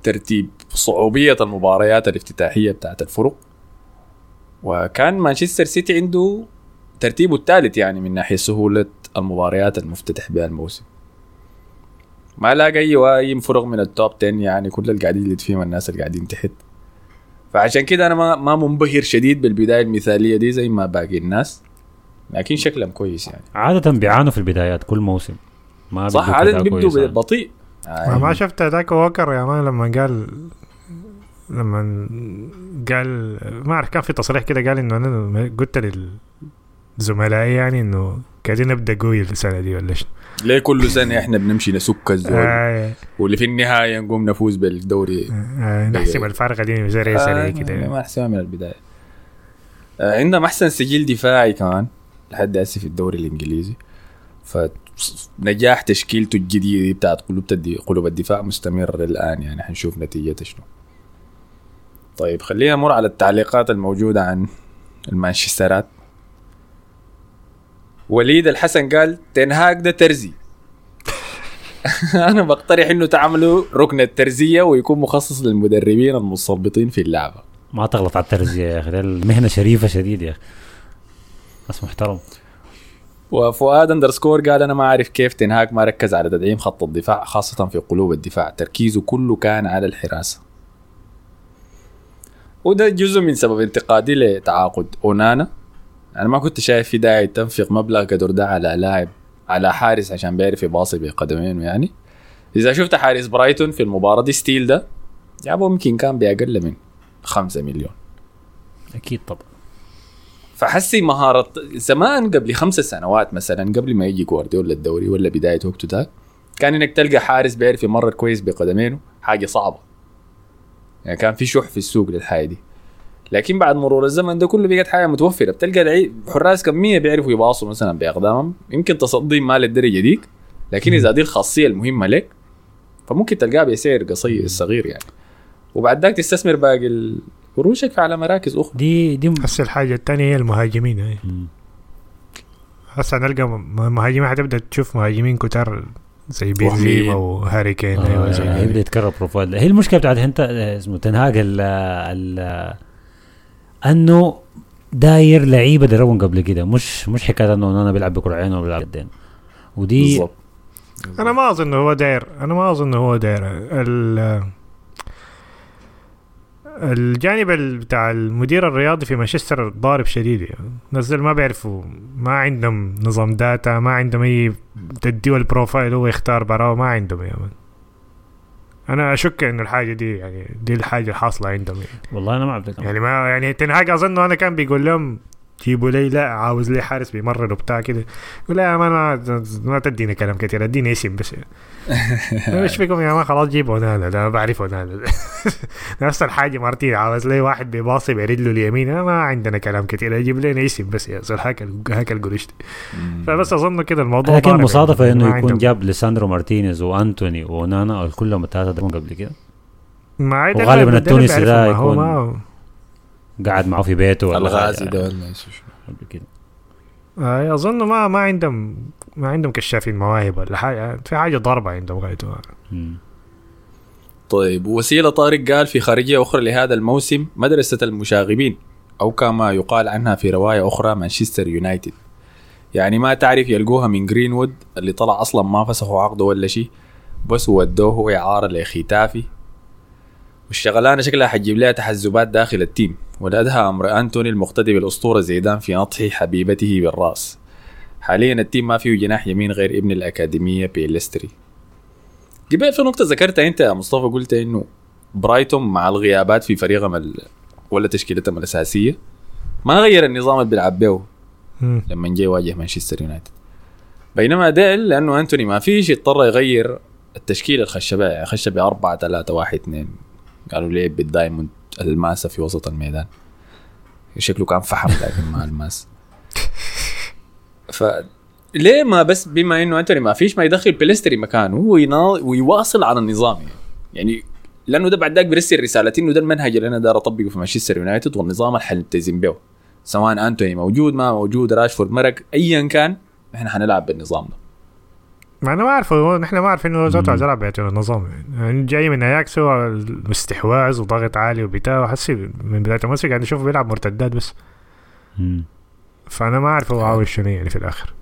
لترتيب صعوبية المباريات الافتتاحية بتاعت الفرق. وكان مانشستر سيتي عنده ترتيبه الثالث يعني من ناحية سهولة المباريات المفتتح بها الموسم. ما لاقى أي اي فرق من ال top 10 يعني كل اللي قاعدين يلد فيهم الناس اللي قاعدين تحت. فعشان كده أنا ما ما منبهر شديد بالبداية المثالية دي زي ما باقي الناس لكن شكلهم كويس يعني.
عادة بيعانوا في البدايات كل موسم. ما
صح
أداء
بيبدوا
يعني.
بطيء.
ما, ما شفت ذاك ووكر يا man لما قال لما قال ما أعرف كان في تصريح كده قال إنه أنا قلت للزملائي يعني إنه قاعدين نبدأ قوي السنة دي ولا شنو؟
ليه كل سنة إحنا بنمشي نسك الزول؟
آه
واللي في النهاية نقوم نفوز بالدوري.
آه نحسب الفارق دي سريع
آه،
كده.
ما احسبها من البداية. آه عندنا أحسن سجل دفاعي كمان لحد هسه في الدوري الإنجليزي. فنجاح تشكيلته الجديدة دي بتاعت قلوب. قلوب الدفاع مستمر الآن يعني حنشوف نتيجته شنو. طيب خلينا نمر على التعليقات الموجودة عن المانشسترات. وليد الحسن قال تنهاك ده ترزي. *laughs* أنا بقترح إنه تعملوا ركن الترزية ويكون مخصص للمدربين المثبطين في اللعبة.
ما تغلط على الترجية يا أخي المهنة شريفة شديد يا أخي. ناس محترم.
وفؤاد اندرسكور قال أنا ما أعرف كيف تنهاك ما ركز على تدعيم خط الدفاع خاصة في قلوب الدفاع. تركيزه كله كان على الحراسة. وده جزء من سبب انتقادي لتعاقد أونانا. أنا ما كنت شايف في داعي تنفق مبلغ قدر ده على لاعب على حارس عشان بيعرف يباصي بقدمينه يعني. إذا شفت حارس برايتون في المباراة دي ستيل ده جابه يمكن كان بأقل من خمسة مليون.
أكيد طبعا.
فحسي مهارة زمان قبل خمس سنوات مثلا قبل ما يجي جوارديولا الدوري ولا بداية وقته ده كان إنك تلقى حارس بيعرف يمرر كويس بقدمينه حاجة صعبة. يعني كان في شح في السوق للحاجة دي. لكن بعد مرور الزمن ده كله بقت حاجة متوفرة بتلقى لعيب حراس كمية بيعرفوا يباصوا مثلا بأقدامهم يمكن تصدي ما للدرجة ديك لكن إذا دي الخاصية المهمة لك فممكن تلقاه بسعر قصير صغير يعني وبعد ذاك تستثمر باقي قروشك على مراكز أخرى
دي دي
هسه الحاجة الثانية هي المهاجمين هي.
مم.
هسه نلقى م- مهاجمين حتبدا تشوف مهاجمين كتار زي. بنزيما وهاري كين أيوه
آه
زي
يبدا
كده.
يتكرر profile هي المشكلة بتاعت انت اسمه تنهاج ال ال أنه داير لعيبة دربهم قبل كده. مش مش حكاية أنه أنا بيلعب بكرعين ولا بيلعب يدين ودي
بالضبط.
أنا ما أظن هو داير. أنا ما أظن هو داير. ال الجانب ال- بتاع المدير الرياضي في مانشستر ضارب شديد. يعني نزل ما بيعرفوا. ما عندهم نظام data ما عندهم أي تديه ال profile هو يختار براه ما عندهم يا man. أنا أشك انه الحاجة دي يعني دي الحاجة الحاصلة عندهم يعني,
والله أنا ما أعرف
يعني ما يعني تنهاج أظن أنا كان بيقول لهم جيبوا لي لا عاوز لي حارس بيمرر وبتاع كده. يقول لا يا man ما, ما تديني كلام كثير اديني اسم بس. *laughs* إيش فيكم يا man؟ خلاص جيبوا أنا ده بعرفه أنا *laughs* نفس الحاجة مرتين عاوز لي واحد بيباصي برجله اليمين أنا ما عندنا كلام كثير أجيب لنا اسم بس يا زول هاك هاك القرش فبس أظن كده الموضوع
لكن
يعني.
مصادفة إنه
ما
يكون جاب ليساندرو مارتينيز وأنتوني وأونانا كلهم الثلاثه قبل كده؟
ما عاد
وغالباً التونسي ده
ما
يكون
ما
قعد معه في بيته ولا
الغازي ده ولا
كده.
آه أظن ما ما عندهم ما عندهم كشافين مواهب ولا حاجة. في حاجة ضاربة عندهم غايته.
طيب وسيلة طارق قال في خارجية أخرى لهذا الموسم مدرسة المشاغبين أو كما يقال عنها في رواية أخرى مانشستر يونايتد. يعني ما تعرف يلقوها من جرينوود اللي طلع أصلا ما فسخوا عقده ولا شيء بس ودوه إعارة لخيتافي. والشغلانة شكلها حتجيب لها تحزبات داخل ال team ولدها أمر أنتوني المقتدي بالأسطورة زيدان في نطح حبيبته بالرأس. حاليا ال team ما فيه جناح يمين غير ابن الأكاديمية بيليستري. قبل في نقطة ذكرتها أنت يا مصطفى قلت إنه برايتون مع الغيابات في فريقهم ال... ولا تشكيلتهم الأساسية ما غير النظام اللي بيلعب به. لما جاي يواجه مانشستر يونايتد. بينما ديل لأنه أنتوني ما فيش اضطر يغير التشكيلة الخشبة يعني خش ب 4 3 1 2 قالوا ليه بال diamond الماسة في وسط الميدان شكله كان فحم لكن مع الماس ف ليه ما بس بما إنه أنتوني ما فيش ما يدخل بليستري مكانه. ويواصل على النظام يعني. يعني لأنه ده بعد ذاك بيرسل رسالة إنه ده المنهج اللي أنا داير أطبقه في مانشستر يونايتد والنظام اللي حنلتزم به سواء أنتوني موجود ما موجود راشفورد مرق ايا كان إحنا حنلعب بالنظام ده
ما أنا ما اعرف هو نحن ما عارفين إنه ذاته عايز يلعب بيعتبر النظام. يعني. جاي من اياكس هو الاستحواذ وضغط عالي وبتاع وحسي من بداية الموسم قاعد نشوفه بيلعب مرتدات بس.
مم.
فأنا ما أعرف هو عاوز شنو يعني في الآخر.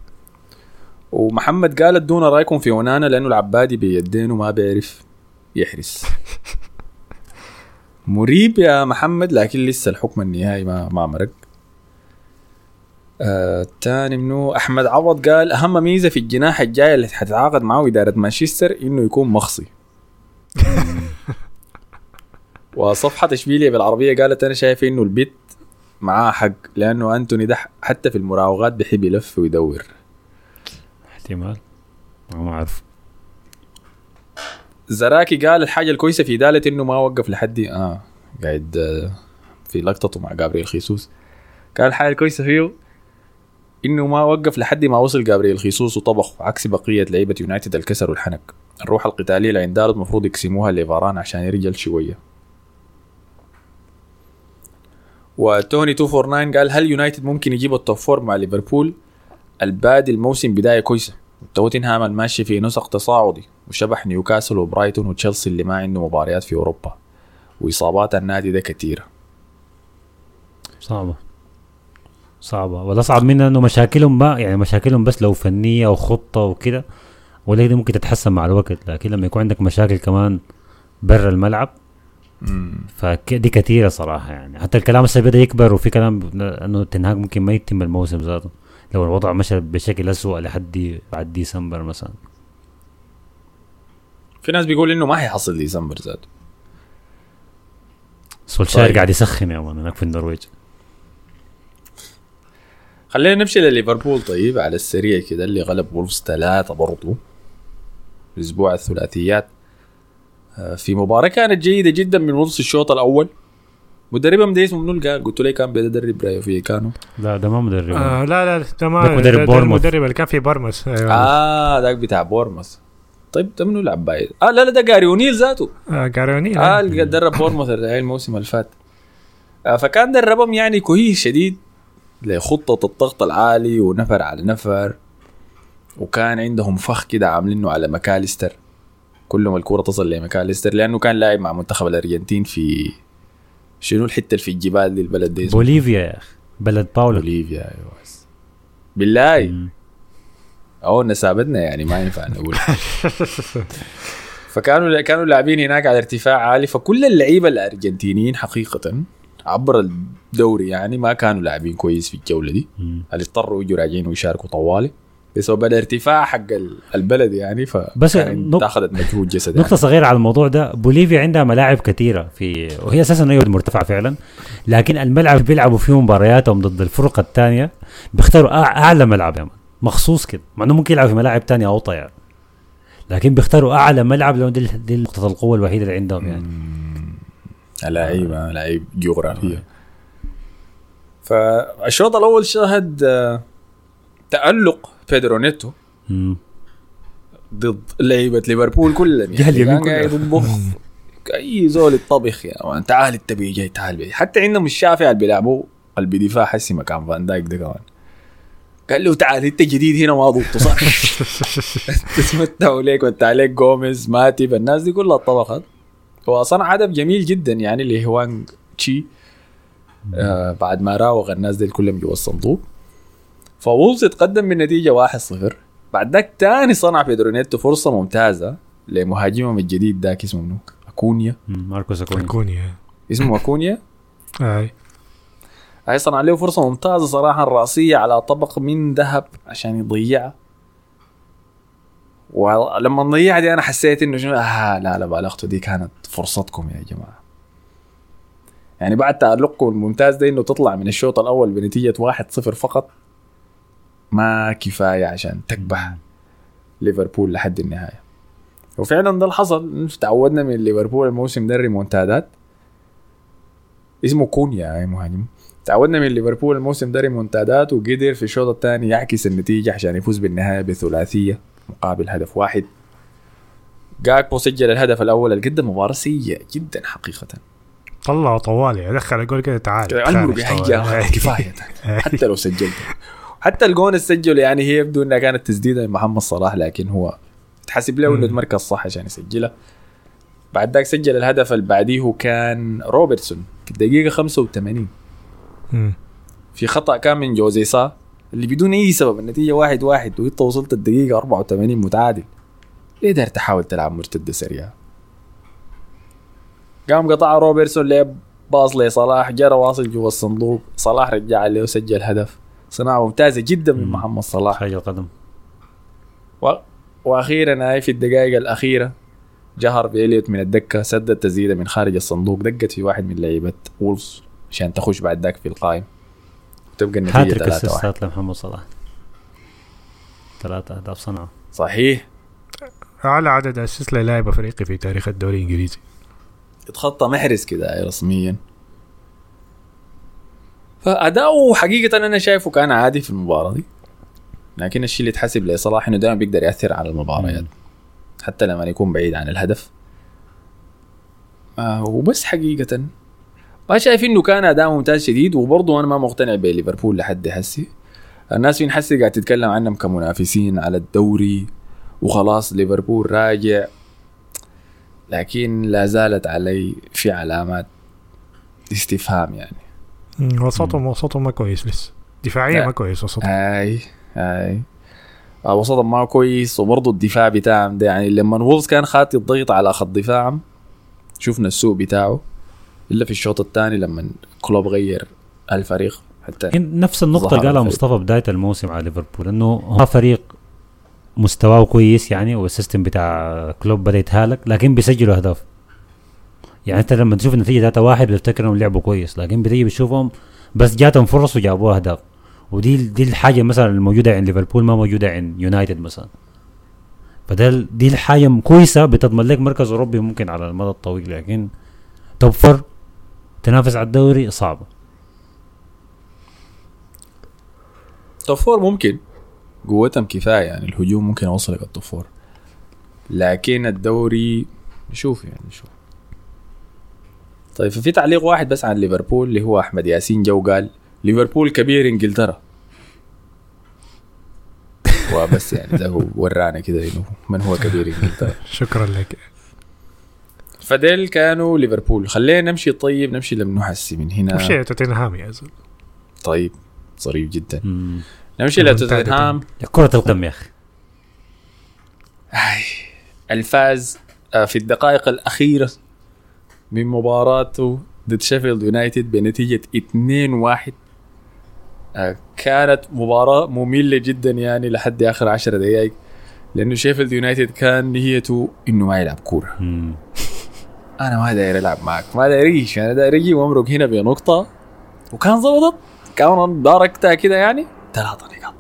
ومحمد قال ادونا رايكم في ونانا لأنه العبادي بيدين وما بيعرف يحرس. *laughs* مريب يا محمد لكن لسه الحكم النهائي ما ما مرق. آه تاني منو؟ أحمد عوض قال أهم ميزة في الجناح الجاي اللي حتتعاقد معه إدارة مانشستر إنه يكون مخصي. *laughs* وصفحة اشبيليا بالعربية قالت أنا شايف إنه البيت معاه حق لأنه أنتوني ده حتى في المراوغات بيحب يلف ويدور.
احتمال. ما أعرف.
زراكي قال الحاجة الكويسة في دالة إنه ما وقف لحد. آه قاعد آه، في لقطته مع جابرييل خيسوس. قال الحاجة الكويسة فيه إنه ما وقف لحد ما وصل جابرييل خيسوس وطبخ عكس بقية لعيبة يونايتد الكسر والحنك. الروح القتالية اللي دالة المفروض يقسموها لفاران عشان يرجل شوية. وتوني 249 قال هل يونايتد ممكن يجيب ال top four مع ليفربول؟ البادي الموسم بداية كويسة. توتنهام الماشي في نسق تصاعدي وشبح نيوكاسل وبرايتون وتشيلسي اللي ما عنده مباريات في أوروبا. وإصابات النادي ده كثيرة.
صعبة. صعبة. والأصعب منها إنه مشاكلهم ما يعني مشاكلهم بس لو فنية وخطة وكده ولا دي ممكن تتحسن مع الوقت. لكن لما يكون عندك مشاكل كمان برا الملعب فدي كثيرة صراحة يعني. حتى الكلام هسه بدأ يكبر وفي كلام إنه تنهاج ممكن ما يتم الموسم ذاته. لو الوضع مشى بشكل أسوأ لحد بعد ديسمبر مثلا.
في ناس بيقول إنه ما حيحصل ديسمبر ذاته.
سولشاير
طيب.
قاعد يسخن يا مان هناك في النرويج.
خلينا نمشي لليفربول طيب على السريع كده اللي غلب وولفز ثلاثة برضو. في أسبوع الثلاثيات. آه، في مباراة كانت جيدة جدا من وولفز الشوط الأول. مدربهم ده اسمه منو قال قلت له كان بيدرب رايو في كانوا
لا ده ما مدرب.
آه لا لا ده ما
ذاك مدرب بورنموث.
المدرب اللي كان في بورنموث أيوه
آه ذاك بتاع بورنموث. طيب ده منو لعب بايد آه لا لا ده جاري أونيل ذاته.
آه جاروني
آه اللي درب بورنموث *laughs* الموسم اللي فات. آه فكان دربهم يعني كويس شديد. لخطة الضغط العالي ونفر على نفر. وكان عندهم فخ كده عاملينه على ماكاليستر. كل ما الكورة تصل لماكاليستر لأنه كان لاعب مع منتخب الأرجنتين في شنو الحتة اللي في الجبال دي البلد دي
بوليفيا يا أخي بلد باولو.
بوليفيا أيوه. بالله. أو نسابتنا يعني ما ينفع نقول. فكانوا كانوا لاعبين هناك على ارتفاع عالي. فكل اللعيبة الأرجنتينيين حقيقة عبر الدوري يعني ما كانوا لاعبين كويس في الجولة دي. اللي اضطروا يجوا راجعين ويشاركوا طوالي. بسبب الارتفاع حق ال- البلد يعني ف
بس
كانت
نق-
اخذت مجهود جسدي
نقطة صغيرة على الموضوع ده. بوليفيا عندها ملاعب كثيرة في وهي أساسا أيوه مرتفعة فعلا. لكن الملعب اللي بيلعبوا فيه مبارياتهم ضد الفرق الثانية. بيختاروا أعلى ملعب يا مان مخصوص كده. مع إنه ممكن يلعبوا في ملاعب ثانية أوطى يعني. لكن بيختاروا أعلى ملعب لأنه دي, دي نقطة القوة الوحيدة اللي عندهم يعني.
لعيبة لعيب جغرافيه فالشوط الأول شاهد آه، تألق بيدرو نيتو. ضد لعيبة ليفربول كلهم.
اليمين
كان قاعد يطبخ. أي زول الطبخ يا مان تعال انت بي جاي تعال بي. حتى عندهم الشافعي اللي بيلعبوا اللي بدفاع حسي مكان فان دايك ده كمان. قال له تعال انت جديد هنا ما ضبط صح؟ *laughs* *laughs* تسمتعوا ليك وانت عليك جوميز ماتيب الناس دي كلها طبخت. وصنع هدف جميل جدا يعني لهوانغ تشي آه بعد ما راوغ الناس دي كلهم جوا الصندوق وولفز تقدم بالنتيجة 1-0 بعد ذاك تاني صنع بيدرونيتو فرصة ممتازة لمهاجمهم الجديد ذاك اسمه منو؟
أكونيا. ماركوس اكوني
كونيا
اسمه أكونيا. *laughs*
أي.
هاي صنع له فرصة ممتازة صراحة رأسية على طبق من ذهب عشان يضيعها ولما نضيعها دي أنا حسيت إنه شنو؟ آه لا لا بالغتوا. دي كانت فرصتكم يا جماعة. يعني بعد تألقكم الممتاز ده إنه تطلع من الشوط الأول بنتيجة 1-0 فقط ما كفاية عشان تكبح ليفربول لحد النهاية. وفعلا ده اللي حصل. تعودنا من ليفربول الموسم ده الريمونتادات اسمه كونيا يا مهاجم. تعودنا من ليفربول الموسم ده ريمونتادات وقدر في الشوط الثاني يعكس النتيجة عشان يفوز بالنهاية بثلاثية. مقابل هدف واحد. جاكبو سجل الهدف الأول اللي قدم مباراة سيئة جدا حقيقة.
طلعوا طوالي. دخل الجول كده تعال.
بحاجة
طوالي. *laughs*
كفاية. حتى لو سجلت. *laughs* حتى الجون السجل يعني هي يبدو إنها كانت تسديدة من محمد صلاح لكن هو تحسب له
إنه.
المركز صح عشان يسجلها بعد ذاك سجل الهدف اللي بعديه كان روبرتسون. في الدقيقة 85
مم.
في خطأ كان من جوزي سا اللي بدون أي سبب النتيجة واحد واحد وأنت وصلت الدقيقة 84 متعادل. ليه داير تحاول تلعب مرتدة سريعة؟ قام قطع روبرتسون لعب باص لصلاح جرى واصل جوا الصندوق. صلاح رجع عليه وسجل هدف. صناعة ممتازة جدا من. محمد صلاح.
حاجة القدم.
و... وأخيرا هاي في الدقائق الأخيرة جهر بإليوت من الدكة. سدد تسديدة من خارج الصندوق. دقت في واحد من لعيبة وولفز عشان تخش بعد ذاك في القائم. وتبقى النتيجة
هاتريك
3 1
assist ات لمحمد صلاح. ثلاثة أهداف صنعوا
صحيح؟
أعلى عدد assist للاعب أفريقي في تاريخ الدوري الإنجليزي.
اتخطى محرز كده رسميا. فأداؤه حقيقة أنا شايفه كان عادي في المباراة دي. لكن الشيء اللي يتحسب لصلاح إنه دائما بيقدر يأثر على المباريات. حتى لما يكون بعيد عن الهدف. آه وبس حقيقة. ما شايف إنه كان أداء ممتاز شديد وبرضه أنا ما مقتنع بليفربول لحد هسي الناس في حسي قاعد تتكلم عنهم كمنافسين على الدوري وخلاص ليفربول راجع. لكن لا زالت علي في علامات استفهام يعني.
وسطهم وسطهم ما كويس لسه. دفاعيا. ما كويس وسطهم.
اي أي. آه، وسطهم ما كويس وبرضه الدفاع بتاعهم ده يعني لما وولفز كان خاطي الضغط على خط دفاعهم شفنا السوء بتاعه. إلا في الشوط الثاني لما كلوب غير الفريق حتى
نفس اللي قالها. مصطفى بداية الموسم على ليفربول إنه فريق مستواه كويس يعني وال system بتاع كلوب بدأ يتهالك لكن بيسجلوا أهداف. يعني أنت لما تشوف النتيجة 3 واحد بتفتكر إنهم لعبوا كويس لكن بتيجي بتشوفهم بس جاتهم فرص وجابوا أهداف. ودي دي الحاجة مثلا الموجودة عند ليفربول ما موجودة عند يونايتد مثلا. فده دي الحاجة كويسة بتضمن لك مركز أوروبي ممكن على المدى الطويل لكن top four تنافس على الدوري صعبة
توب فور ممكن. قوتهم كفاية يعني الهجوم ممكن يوصلك ال top four. لكن الدوري نشوف يعني نشوف طيب في تعليق واحد بس عن ليفربول اللي هو أحمد ياسين جو قال ليفربول كبير إنجلترا. *laughs* وبس يعني ده هو ورانا كده إنه من هو كبير إنجلترا.
شكرا لك.
فديل كانوا ليفربول. خلينا نمشي طيب نمشي لمنو حسي من هنا.
مشي توتنهام يا زول
طيب ظريف جدا.
مم.
نمشي لتوتنهام
كرة القدم يا أخي.
أي. الفاز آه، في الدقائق الأخيرة من مباراته ضد شيفيلد يونايتد بنتيجة 2-1 آه، كانت مباراة مملة جدا يعني لحد آخر 10 دقائق لأنه شيفيلد يونايتد كان نيته إنه ما يلعب كورة. أنا ما داير ألعب معك. ما داير أعيش أنا داير أجي وأمرق هنا بنقطة وكان ظبطت. كان داركتها كده يعني. ثلاثة نقاط.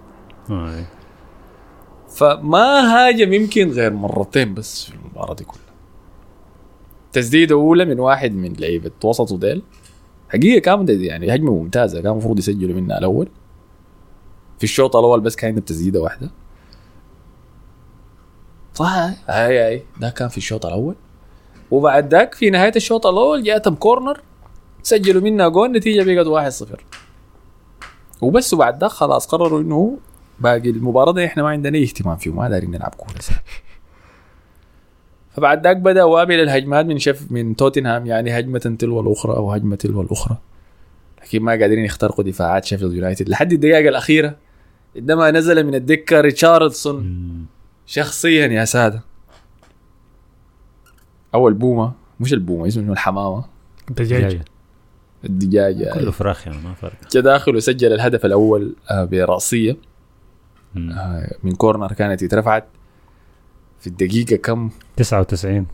فما هاجم يمكن غير مرتين بس في المباراة دي كلها. تسديدة أولى من واحد من لعيبة وسطه ديل حقيقة كان يعني. هجمة ممتازة. كان المفروض يسجلوا منها الأول. في الشوط الأول بس كان عندهم تسديدة واحدة. صح هاي هاي. ده كان في الشوط الأول. وبعد ذاك في نهاية الشوط الأول جاتهم كورنر سجلوا منها جول نتيجة بقت واحد صفر. وبس وبعد ذاك خلاص قرروا إنه باقي المباراة دي إحنا ما عندنا أي اهتمام فيه ما دارين نلعب سوا. فبعد ذاك بدأ وابل الهجمات من شف من توتنهام يعني هجمة تلو الأخرى أو هجمة تلو الأخرى. لكن ما قادرين يخترقوا دفاعات شيفيلد يونايتد. لحد الدقائق الأخيرة عندما نزل من الدكة
ريتشارلسون.
شخصيا يا سادة. اول بومة مش البومة اسمه الحمامة.
دجاج
جاي.
الدجاجة
كله فراخ يعني ما فرق
جا داخل وسجل الهدف الأول آه، برأسية.
مم.
آه، من كورنر كانت اترفعت في الدقيقة كم؟
99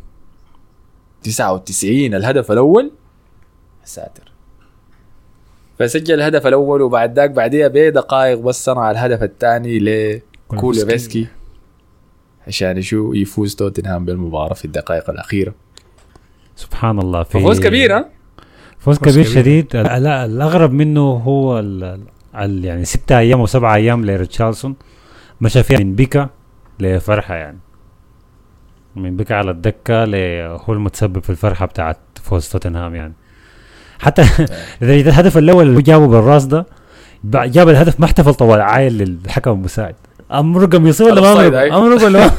99 الهدف الأول؟ يا ساتر. فسجل الهدف الأول وبعد ذاك بعديها بدقائق بس صنع الهدف الثاني لكوليفسكي عشان يشو يفوز توتنهام بالمباراة في الدقائق الأخيرة.
سبحان الله في
فوز كبير ها؟
فوز كبير
كبير.
شديد. لا الأغرب منه هو ال ال يعني ستة أيام أو سبعة أيام لريتشارلسون مشى فيها من بيكا لفرحة يعني. من بيكا على الدكة ل- هو المتسبب في الفرحة بتاعت فوز توتنهام يعني. حتى *laughs* إذا الهدف الأول اللي جابه بالراس ده جاب الهدف ما احتفل طوال عايل للحكم المساعد امرقم يصير ولا ما
هاي.
امرقم ولا.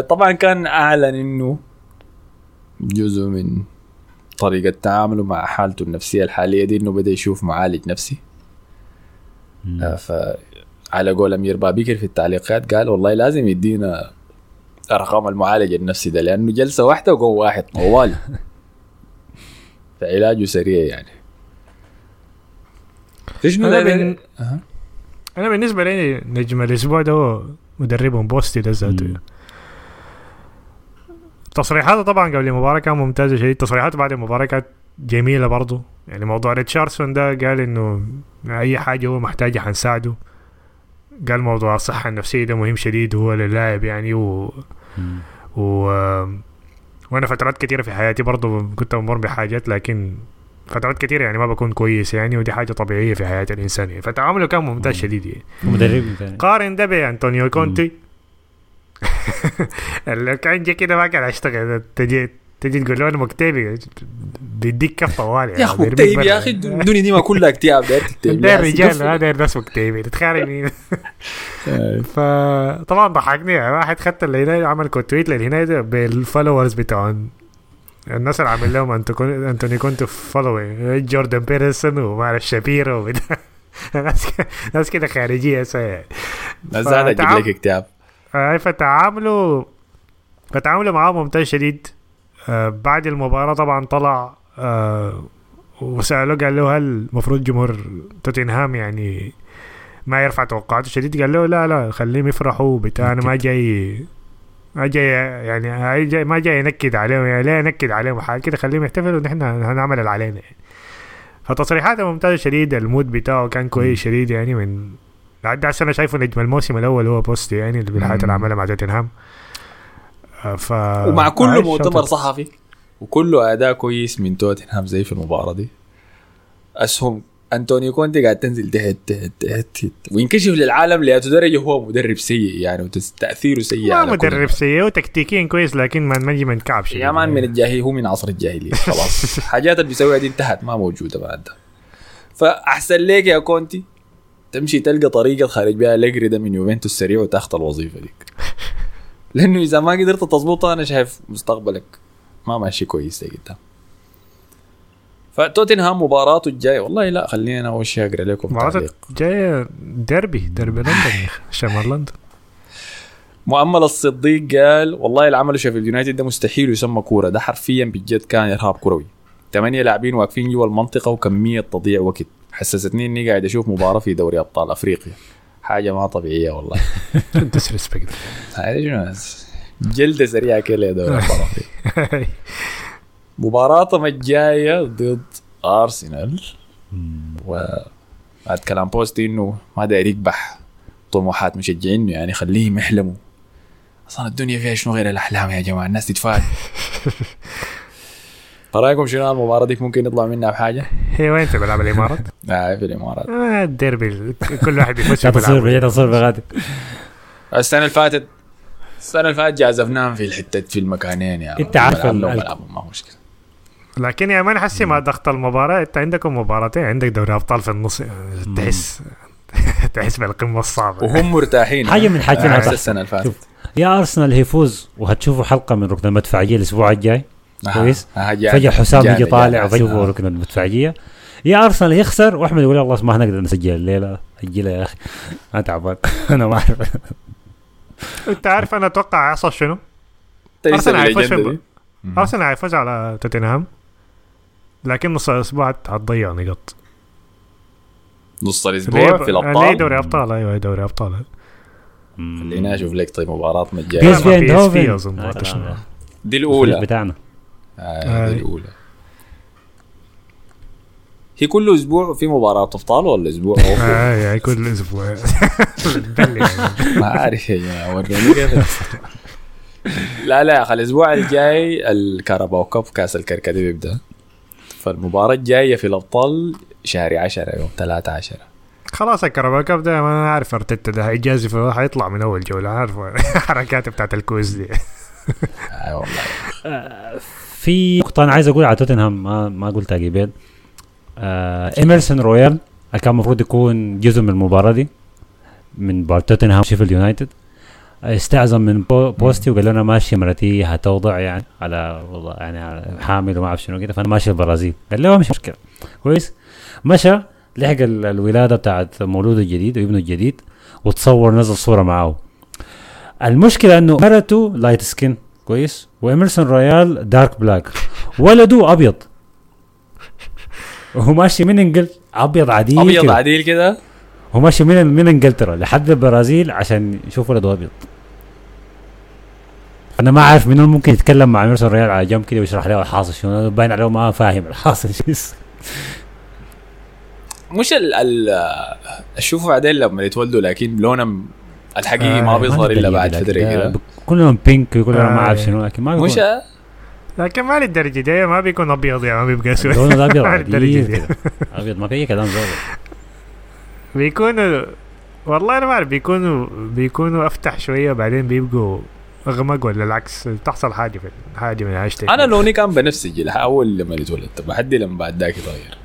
طبعا كان أعلن إنه جزء من طريقة تعامله مع حالته النفسية الحالية دي إنه بدأ يشوف معالج نفسي. آه، فعلى قول أمير بابيكر في التعليقات قال والله لازم يدينا أرقام المعالج النفسي ده لأنه جلسة واحدة وجو واحد طوال *laughs* فعلاجه سريع يعني. شنو
أنا بن-
أها.
أنا بالنسبة لي نجم الأسبوع ده هو مدربهم بوستي ده ذاته. تصريحاته طبعا قبل المباراة كان ممتازه شديد تصريحاته بعد المباراة كانت جميلة برضه يعني موضوع ريتشاردسون ده قال إنه أي حاجة هو محتاجها حنساعده قال موضوع الصحة النفسية ده مهم شديد هو للاعب يعني و,
مم.
و... وأنا فترات كثيره في حياتي برضه كنت بمر بحاجات لكن فترات كثيره يعني ما بكون كويس يعني ودي حاجة طبيعية في حياة الإنسان يعني. فتعامله كان ممتاز شديد يعني.
مدرب
قارن ده بانطونيو كونتي. اللي *laughs* كان جا كده ما كان اشتغل تجي تجي تقول له أنا مكتئب بيديك كف طوال
يا أخي مكتئب يا أخي. الدنيا دي ما كلها اكتئاب. داير *laughs*
ده
يا
الرجال
سيدي.
ما داير ناس مكتئبين تتخيل مين. *laughs* فطبعا ضحكني يعني. واحد خدت الهناية عمل كوتويت للهناية بالفولورز بتاعهم الناس اللي عامل لهم أنتوني كنت فولوينج جوردن بيرسون ومعرف شابيرو. وبتاع *laughs* ناس ناس كده خارجية
بس هذا يجيب
فتعب-
لك اكتئاب
آه، فتعاملوا فتعاملوا معاه ممتاز شديد. آه، بعد المباراة طبعا طلع آه، وسألوه قال له هل المفروض جمهور توتنهام يعني ما يرفع توقعاته شديد؟ قال له لا لا خليهم يفرحوا بتاع أنا ما جاي جاي يعني هاي جاي ما جاي ينكد عليهم يعني لا ينكد عليهم حال كده خليهم يحتفلوا نحن هنعمل اللي علينا يعني. فتصريحاته ممتازة شديد المود بتاعه كان كويس شديد يعني من لحد هسه أنا شايفه نجم الموسم الأول هو بوستي يعني اللي
بالحياة.
اللي عملها مع توتنهام آه، ف
ومع كل
عايش
مؤتمر. صحفي وكله أداء كويس من توتنهام زي في المباراة دي أسهم أنطونيو كونتي قاعد تنزل تحت تحت تحت. وينكشف للعالم لأي درجه هو مدرب سيء يعني وتاثيره سيء
ما مدرب سيء وتكتيكيا كويس لكن ما يجي من كعب
يا man من الجاهلية هو من عصر الجاهلية خلاص. *laughs* حاجات اللي بيسويها دي انتهت ما موجودة بعد. ده فأحسن ليك يا كونتي. تمشي تلقى طريقة تخرج بها أليجري ده من يوفنتوس سريع وتاخذ الوظيفة ديك. *laughs* لأنه إذا ما قدرت تظبطها أنا شايف مستقبلك ما ماشي كويس لقدام فتوتنهام مباراته الجايه والله لا خليني أنا أول شيء أقرأ لكم
مباراة
تعليق.
جاية ديربي ديربي لندن شمال لندن.
مؤمل الصديق قال والله اللي عمله شيفيلد يونايتد ده مستحيل يسمى كورة. ده حرفيا بجد كان إرهاب كروي. ثمانية لاعبين واقفين جوا المنطقة وكمية تضييع وقت. حسستني إني قاعد أشوف مباراة في دوري أبطال أفريقيا. حاجة ما طبيعية والله. *laughs* disrespect جلدة سريعة كده يا دوري أبطال أفريقيا. *laughs* مباراتهم الجاية ضد أرسنال. و بعد كلام بوستي إنه ما داير يكبح طموحات مشجعينه يعني خليهم يحلموا. أصلا الدنيا فيها شنو غير الأحلام يا جماعة؟ الناس تتفائل *laughs* رأيكم شنو المباراة ديك؟ ممكن يطلع منها بحاجة؟
هي وين تلعب؟ الإمارات؟ *laughs*
آه في الإمارات.
آه، الديربي كل واحد يخش.
بعيد تصير بغادي
السنة اللي فاتت السنة اللي فاتت جازفناهم في الحتة في المكانين يا
أنت عارف
ما هو مشكلة.
لكن يا مان حسي ما ضغط المباراة. انت عندكم مباراتين. عندك دوري أبطال في النص. تحس *laughs* تحس بالقمة الصعبة.
وهم مرتاحين.
حاجة من حاجتين هتحصل.
السنة اللي فاتت.
يا أرسنال هيفوز وهتشوفوا حلقة من ركن المدفعية الأسبوع الجاي.
آه،
كويس.
آه،
فجأة حسام يجي طالع
آه.
ركن المدفعية. يا أرسنال يخسر وأحمد يقول الله ما هنقدر نسجل الليلة. اجلها يا أخي. *laughs* أنا تعبان. *laughs* أنا ما أعرف.
انت عارف أنا أتوقع هيحصل شنو؟
دي.
أرسنال هيفوز على توتنهام. لكن نص الأسبوع هتضيع نقاط
نص
الأسبوع
في الأبطال؟
دوري أبطال أيوه دوري أبطال.
خلينا أشوف لك طيب مباراتنا
بي
الجاية.
إس في ايندهوفن
تشنو.
دي الأولى.
بتاعنا.
آه
آه.
دي الأولى. هي كل أسبوع في مباراة أبطال ولا أسبوع
اي كل أسبوع. *laughs* *laughs*
ما عارف يا جماعة وروني كيف. لا لا يا أخي الأسبوع الجاي الكاراباو cup كأس الكركديه بيبدأ. فالمباراه الجايه في الأبطال شهر 10 يوم 13
خلاص الكاراباو cup ده ما أنا عارف أرتيتا ده هيجازف حيطلع من أول جولة عارف حركات بتاعت الكويز دي.
آه والله.
في نقطة أنا عايز أقول على توتنهام ما ما قلتها قبل. آه إيمرسون رويال كان المفروض يكون جزء من المباراة دي من توتنهام شيفيلد يونايتد. استأذن من بو بوستي وقال لنا ماشي مرتي هتوضع يعني على والله يعني حامل وما أعرف شنو كده فأنا ماشي البرازيل. قال له مش مشكلة. كويس. مشى لحق ال- الولادة بتاعت مولوده الجديد وابنه الجديد وتصور نزل صورة معاه المشكلة إنه مرته light skin كويس. وإمرسون رويال dark black ولده أبيض. وهو ماشي من إنجل أبيض عديل
أبيض
كده.
عديل كده.
هو ماشي من من إنجلترا لحد البرازيل عشان يشوف ولده ابيض أنا ما عارف منو ممكن يتكلم مع إيمرسون رويال على جنب كده ويشرح له الحاصل شنو باين عليه ما فاهم الحاصل. شو *laughs*
مش ال ال أشوفه بعدين لما يتولدوا لكن لونهم الحقيقي
آه،
ما
ما
بيظهر الا بعد فتره
ده
كده.
كلهم بينك كلهم ما
آه،
أعرف
يعني.
شنو لكن ما
مش
بيكون
لكن ما للدرجه دي ما بيكون أبيض يعني ما بيبقى أسود.
لونه ابيض *laughs*
ما للدرجه
عديل
دي
كده. أبيض ما في أي كلام زي
بيكونوا والله أنا ما أعرف بيكونوا بيكونوا أفتح شوية بعدين بيبقوا أغمق ولا العكس؟ بتحصل حاجة في حاجة من هاشتاج
أنا لوني كان بنفسجي أول لما اتولدت بحدي لما بعد ذاك يتغير.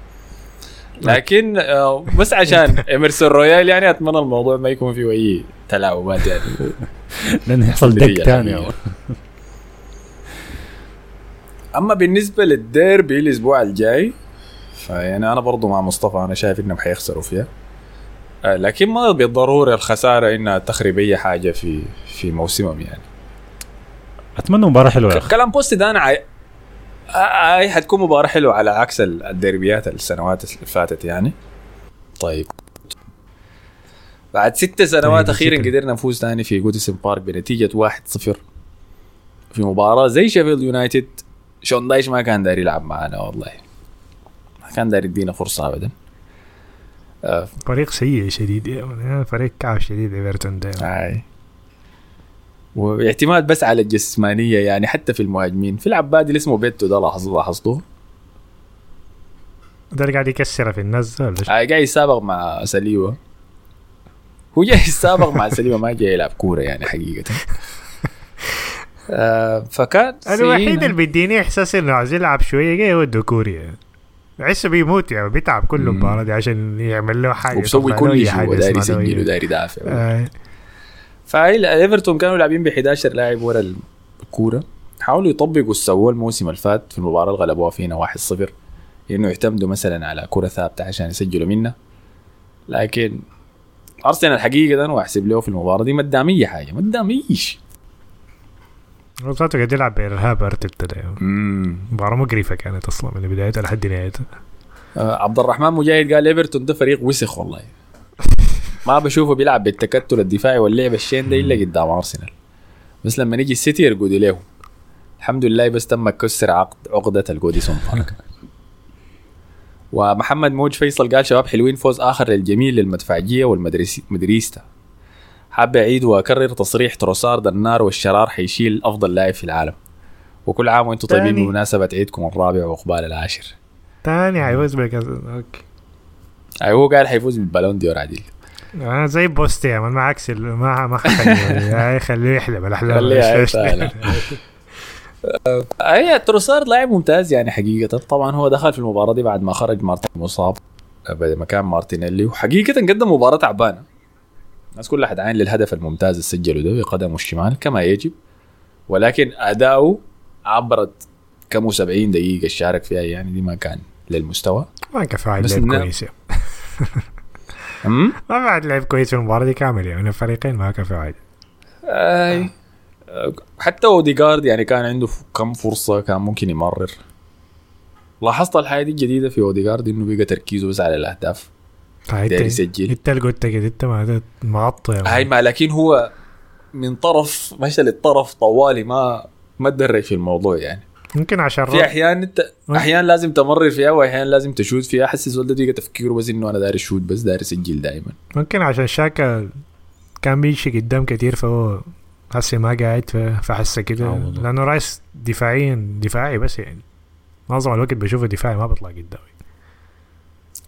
لكن آه، بس عشان *laughs* إيمرسون رويال يعني أتمنى الموضوع ما يكون فيه أي تلاعبات يعني. *laughs*
لأنه يحصل دق ثاني.
أما بالنسبة للديربي الأسبوع الجاي فيعني أنا برضو مع مصطفى أنا شايف إنهم حيخسروا فيها. لكن ما بالضرورة الخسارة إنها تخرب اي حاجة في في موسمهم يعني.
أتمنى مباراة حلوة يا أخي.
كلام بوستي ده أنا عاي... آه، هاي حتكون مباراة حلوة على عكس ال- الديربيات السنوات اللي فاتت يعني. طيب. بعد ست سنوات
طيب، أخيرا.
قدرنا نفوز ثاني في جوديسون بارك بنتيجة 1-0 في مباراة زي شيفيلد يونايتد. شون دايش ما كان داير يلعب معنا والله. ما كان داير يدينا فرصة ابدا. آه،
فريق سيء شديد يعني فريق كعب شديد إيفرتون
هاي. واعتماد بس على الجسمانية يعني حتى في المهاجمين. في العبادي اللي اسمه بيتو ده لاحظ لاحظتوه؟
ده اللي قاعد يكسر في الناس ده ولا؟
آه، قاعد يسابق مع سليوه هو جاي يسابق مع *laughs* سليوه ما جاي يلعب كورة يعني حقيقة. *laughs* آه فكان
الوحيد. اللي بيديني إحساس إنه عايز يلعب شوية جاي يودوا كوريا. عيسى بيموت يعني بيتعب كل
مم.
مباراه دي عشان يعمل له حاجة
وبسوي كل شيء
حاجة له
يسجل وداير يدافع
آه.
فهي إيفرتون كانوا لاعبين ب 11 لاعب ورا الكورة. حاولوا يطبقوا اللي سووه الموسم اللي فات في المباراة اللي غلبوها فينا 1-0 إنه يعتمدوا مثلا على كرة ثابتة عشان يسجلوا منها لكن أرسنال حقيقة وأحسب له في المباراة دي ما اي حاجة ما اي
ذاته قاعد يلعب بإرهاب ارتبت ده. مباراة مقرفة كانت أصلا من بدايتها لحد نهايتها.
آه، عبد الرحمن مجاهد قال إيفرتون ده فريق وسخ والله. *laughs* ما بشوفه بيلعب بالتكتل الدفاعي واللعب الشين ده إلا قدام أرسنال. بس لما نيجي السيتي يرقدوا له الحمد لله بس تم كسر عقد عقدة الجوديسون بارك. *laughs* ومحمد موج فيصل قال شباب حلوين فوز آخر للجميل للمدفعجية والمدريستا حاب أعيد وأكرر تصريح تروسارد النار والشرار حيشيل أفضل لاعب في العالم. وكل عام وأنتم طيبين. بمناسبة عيدكم الرابع وعقبال العاشر.
تاني حيفوز بكاس okay.
أي هو قال حيفوز بالبالون ديور عديل
أنا زي بوستي يا ما عكس ما ما خليه *laughs* خليه يحلم الأحلام.
خليه. اي تروسارد لاعب ممتاز يعني حقيقة. طبعا هو دخل في المباراة دي بعد ما خرج مارتن مصاب مكان مارتينيلي وحقيقة قدم مباراة تعبانة. الناس كلها حتعاين للهدف الممتاز اللي سجله ده بقدمه الشمال كما يجب. ولكن أداؤه عبرت كم 70 دقيقة شارك فيها يعني دي ما كان للمستوى.
ما كان
بس
لعب كويس يعني. *laughs* ما واحد لعب كويس في المباراة دي كامل يعني الفريقين ما كان واحد.
أي. حتى اوديجارد يعني كان عنده كم فرصة كان ممكن يمرر. لاحظت الحاجة دي الجديدة في اوديجارد إنه بقى تركيزه بس على
الأهداف.
داير
انت
يسجل.
انت اللي قلت كده إنت يا
هاي. ما لكن هو من طرف مشى للطرف طوالي ما ما تدرج في الموضوع يعني.
ممكن عشان
في أحيان انت أحيان لازم تمرر فيها وأحيان لازم تشوت فيها. أحس الزول ده تفكيره بس إنه أنا داير اشوت بس داير اسجل دائما
ممكن عشان شاكا كان بيمشي قدام كتير فهو هسه ما قاعد فحسه كده.
آه.
لأنه رايس دفاعيا دفاعي بس يعني. معظم الوقت بشوفه دفاعي ما بيطلع قدامي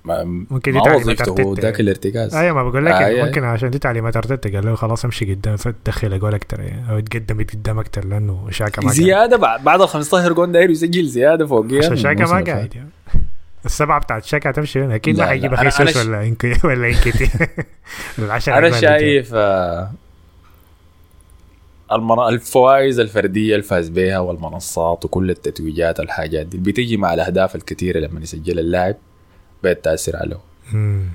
ما,
ممكن دي
ما
تعليمات أرتيتا
ذاك
يعني.
الارتكاز
أيوه ما بقول لك
آه،
يعني
أي-
ممكن عشان دي تعليمات ارتيتا قال له خلاص امشي قدام فتدخل اجوال أكثر يعني أو تقدم قدام أكثر لأنه شاكا ما
زيادة بعد بعد ال 15 جون داير يسجل زيادة فوقيها
عشان
من
شاكا ما قاعد. يعني. السبعة بتاعت شاكا هتمشي هنا أكيد ما.
أنا-
خيسوس ولا انكي ولا انكيتي *laughs* العشرة أنا.
شايف آه، المنا... الفوائز الفردية اللي فاز بها والمنصات وكل التتويجات والحاجات دي بتيجي مع الأهداف الكثيرة لما يسجل اللاعب بتاثر عليه.
مم.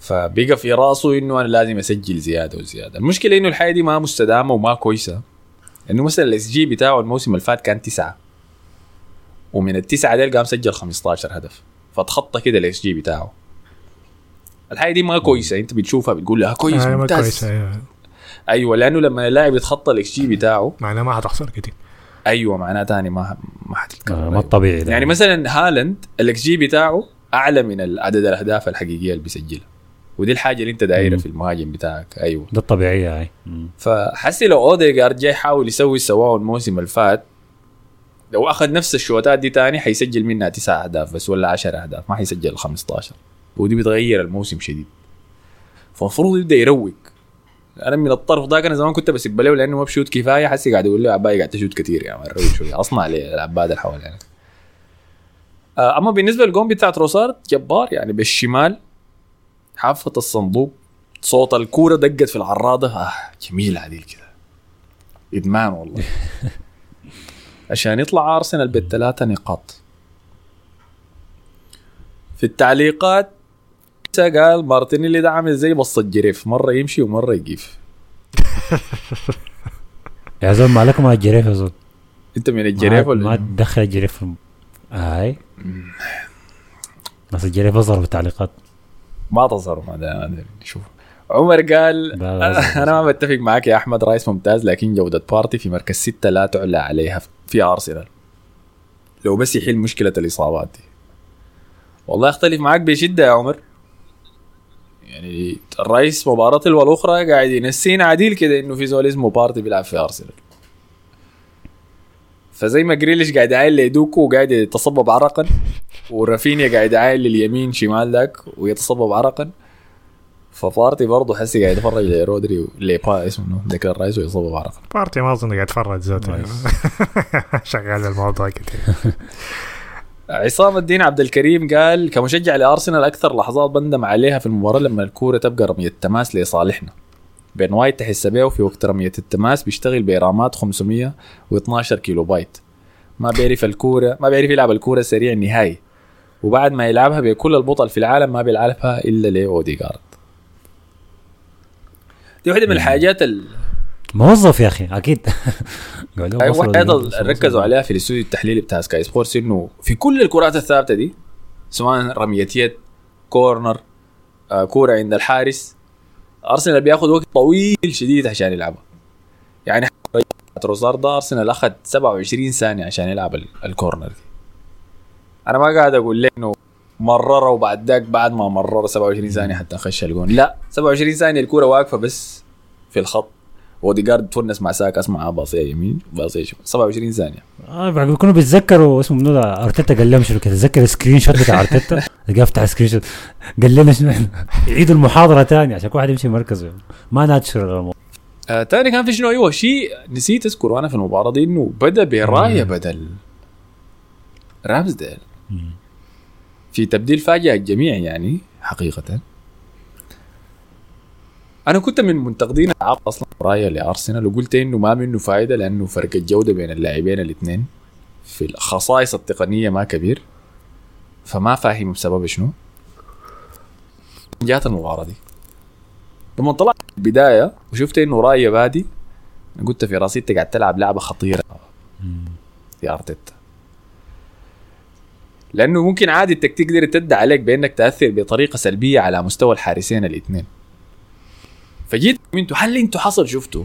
فبقى في رأسه إنه أنا لازم أسجل زيادة وزيادة. المشكلة إنه الحاجة دي ما مستدامة وما كويسة. إنه مثلا ال xG بتاعه الموسم اللي فات كان تسعة. ومن التسعة ديل قام سجل 15 هدف. فتخطى كده ال xG بتاعه. الحاجة دي ما كويسة. أنت بتشوفها بتقول لها كويس
آه،
ممتاز.
كويس أيوة.
أيوه لأنه لما اللاعب يتخطى الاكس جي بتاعه
معناه ما حتخسر كتير.
أيوه معناه تاني ما ما حتتكرر
آه، ما الطبيعي ده.
يعني مثلا هالاند الاكس جي بتاعه أعلى من عدد الأهداف الحقيقية اللي بيسجلها. ودي الحاجة اللي أنت دايره. في المهاجم بتاعك. أيوه.
ده الطبيعية هاي.
فحسي لو اوديجارد جاي يحاول يسوي سواه الموسم اللي فات لو أخذ نفس الشوطات دي تاني حيسجل منها تسع أهداف بس ولا 10 أهداف ما حيسجل 15 ودي بتغير الموسم شديد. فالمفروض يبدأ يروق. أنا من الطرف ده أنا زمان كنت بسب له لأنه ما بشوت كفاية حسي قاعد يقول له عباي قاعد تشوت كثير يا man روق شوية. أصنع لي العباد اللي حوالينا. آه، أما بالنسبة للجون بتاع تروسارد جبار يعني بالشمال. حافة الصندوق صوت الكورة دقت في العراضة. آه جميل عديل كده. إدمان والله. *laughs* عشان يطلع أرسنال بالثلاثة نقاط. في التعليقات قال مارتينيلي ده عامل زي بص الجريف مرة يمشي ومرة يقيف *laughs*
يا زول ما لكم الجريف يا زول؟
أنت من الجريف
ما, ما
ولا
تدخل الجريف في- هاي. ناس الجريف يظهر في التعليقات
ما تظهر ما ده شوف. عمر قال
لا، لا، لا.
أنا ما بتفق معك يا أحمد رايس ممتاز لكن جودة بارتي في مركز ستة لا تعلى عليها في أرسنال. لو بس يحل مشكلة الإصابات دي. والله أختلف معك بشدة يا عمر. يعني رايس مباراة الاخرى قاعد ينسينا عديل كده إنه في زول اسمه بارتي بيلعب في أرسنال. فزي ما جريليش قاعد يعاين لدوكو وقاعد يتصبب عرقا ورافينيا قاعد يعاين لليمين شمال ذاك ويتصبب عرقا. فبارتي برضه حسي قاعد يتفرج لرودري ليبا اسمه ذاك رايس ويتصبب عرقا.
بارتي ما اظن قاعد يتفرج ذاته. *laughs* شغال الموضوع كتير. *laughs*
عصام الدين عبد الكريم قال كمشجع لأرسنال أكثر لحظات بندم عليها في المباراة لما الكورة تبقى رمية تماس لصالحنا. بين تحس بيه في وقت رمية التماس بيشتغل برامات 512 كيلو بايت. ما بيعرف الكورة ما بيعرف يلعب الكورة سريع نهائي وبعد ما يلعبها بكل البطل في العالم ما بيلعبها إلا لاوديجارد دي واحدة من الحاجات ال...
موظف يا أخي
أكيد. *laughs*
أيضا.
ركزوا عليها في الأستوديو التحليلي بتاع سكاي سبورتس إنه في كل الكرات الثابتة دي سواء رمية يد corner آه كورة عند الحارس أرسنال بياخذ وقت طويل شديد عشان يلعبها يعني تروسار ده أرسنال أخذ 27 ثانية عشان يلعب ال- ال corner دي. أنا ما قاعد أقول لك إنه مرره وبعد ذاك بعد ما مرر 27 ثانية حتى خش الجون. لا 27 ثانية الكورة واقفة بس في الخط. اوديجارد تونس مع ساك أسمع باصيه يمين باصيه شمال. 27
ثانية. آه بيكونوا بيتذكروا اسمه منو أرتيتا قال لهم شنو كده؟ تذكر ال screenshot بتاع أرتيتا؟ تلقاه فتح screenshot قال لنا شنو؟ يعيدوا المحاضرة ثاني عشان كل واحد يمشي مركزه. ما ناتشرال الموضوع
آه تاني كان في شنو؟ أيوه شيء نسيت اذكره أنا في المباراة دي إنه بدأ برايه بدل رامزديل. في تبديل فاجئ الجميع يعني حقيقة. أنا كنت من منتقدين العاب أصلا. رايه لأرسنال وقلت إنه ما منه فائده لأنه فرق الجودة بين اللاعبين الاثنين. في الخصائص التقنية ما كبير. فما فاهم بسبب شنو. جات المباراة دي. لما طلعت البداية وشفت إنه رايه بادي قلت في راسي انت قاعد تلعب لعبة خطيرة. يا أرتيتا. لأنه ممكن عادي التكتيك تقدر تدعي عليك بإنك تأثر بطريقة سلبية على مستوى الحارسين الاثنين. فجيت أنتوا هل أنتوا حصل شفتوا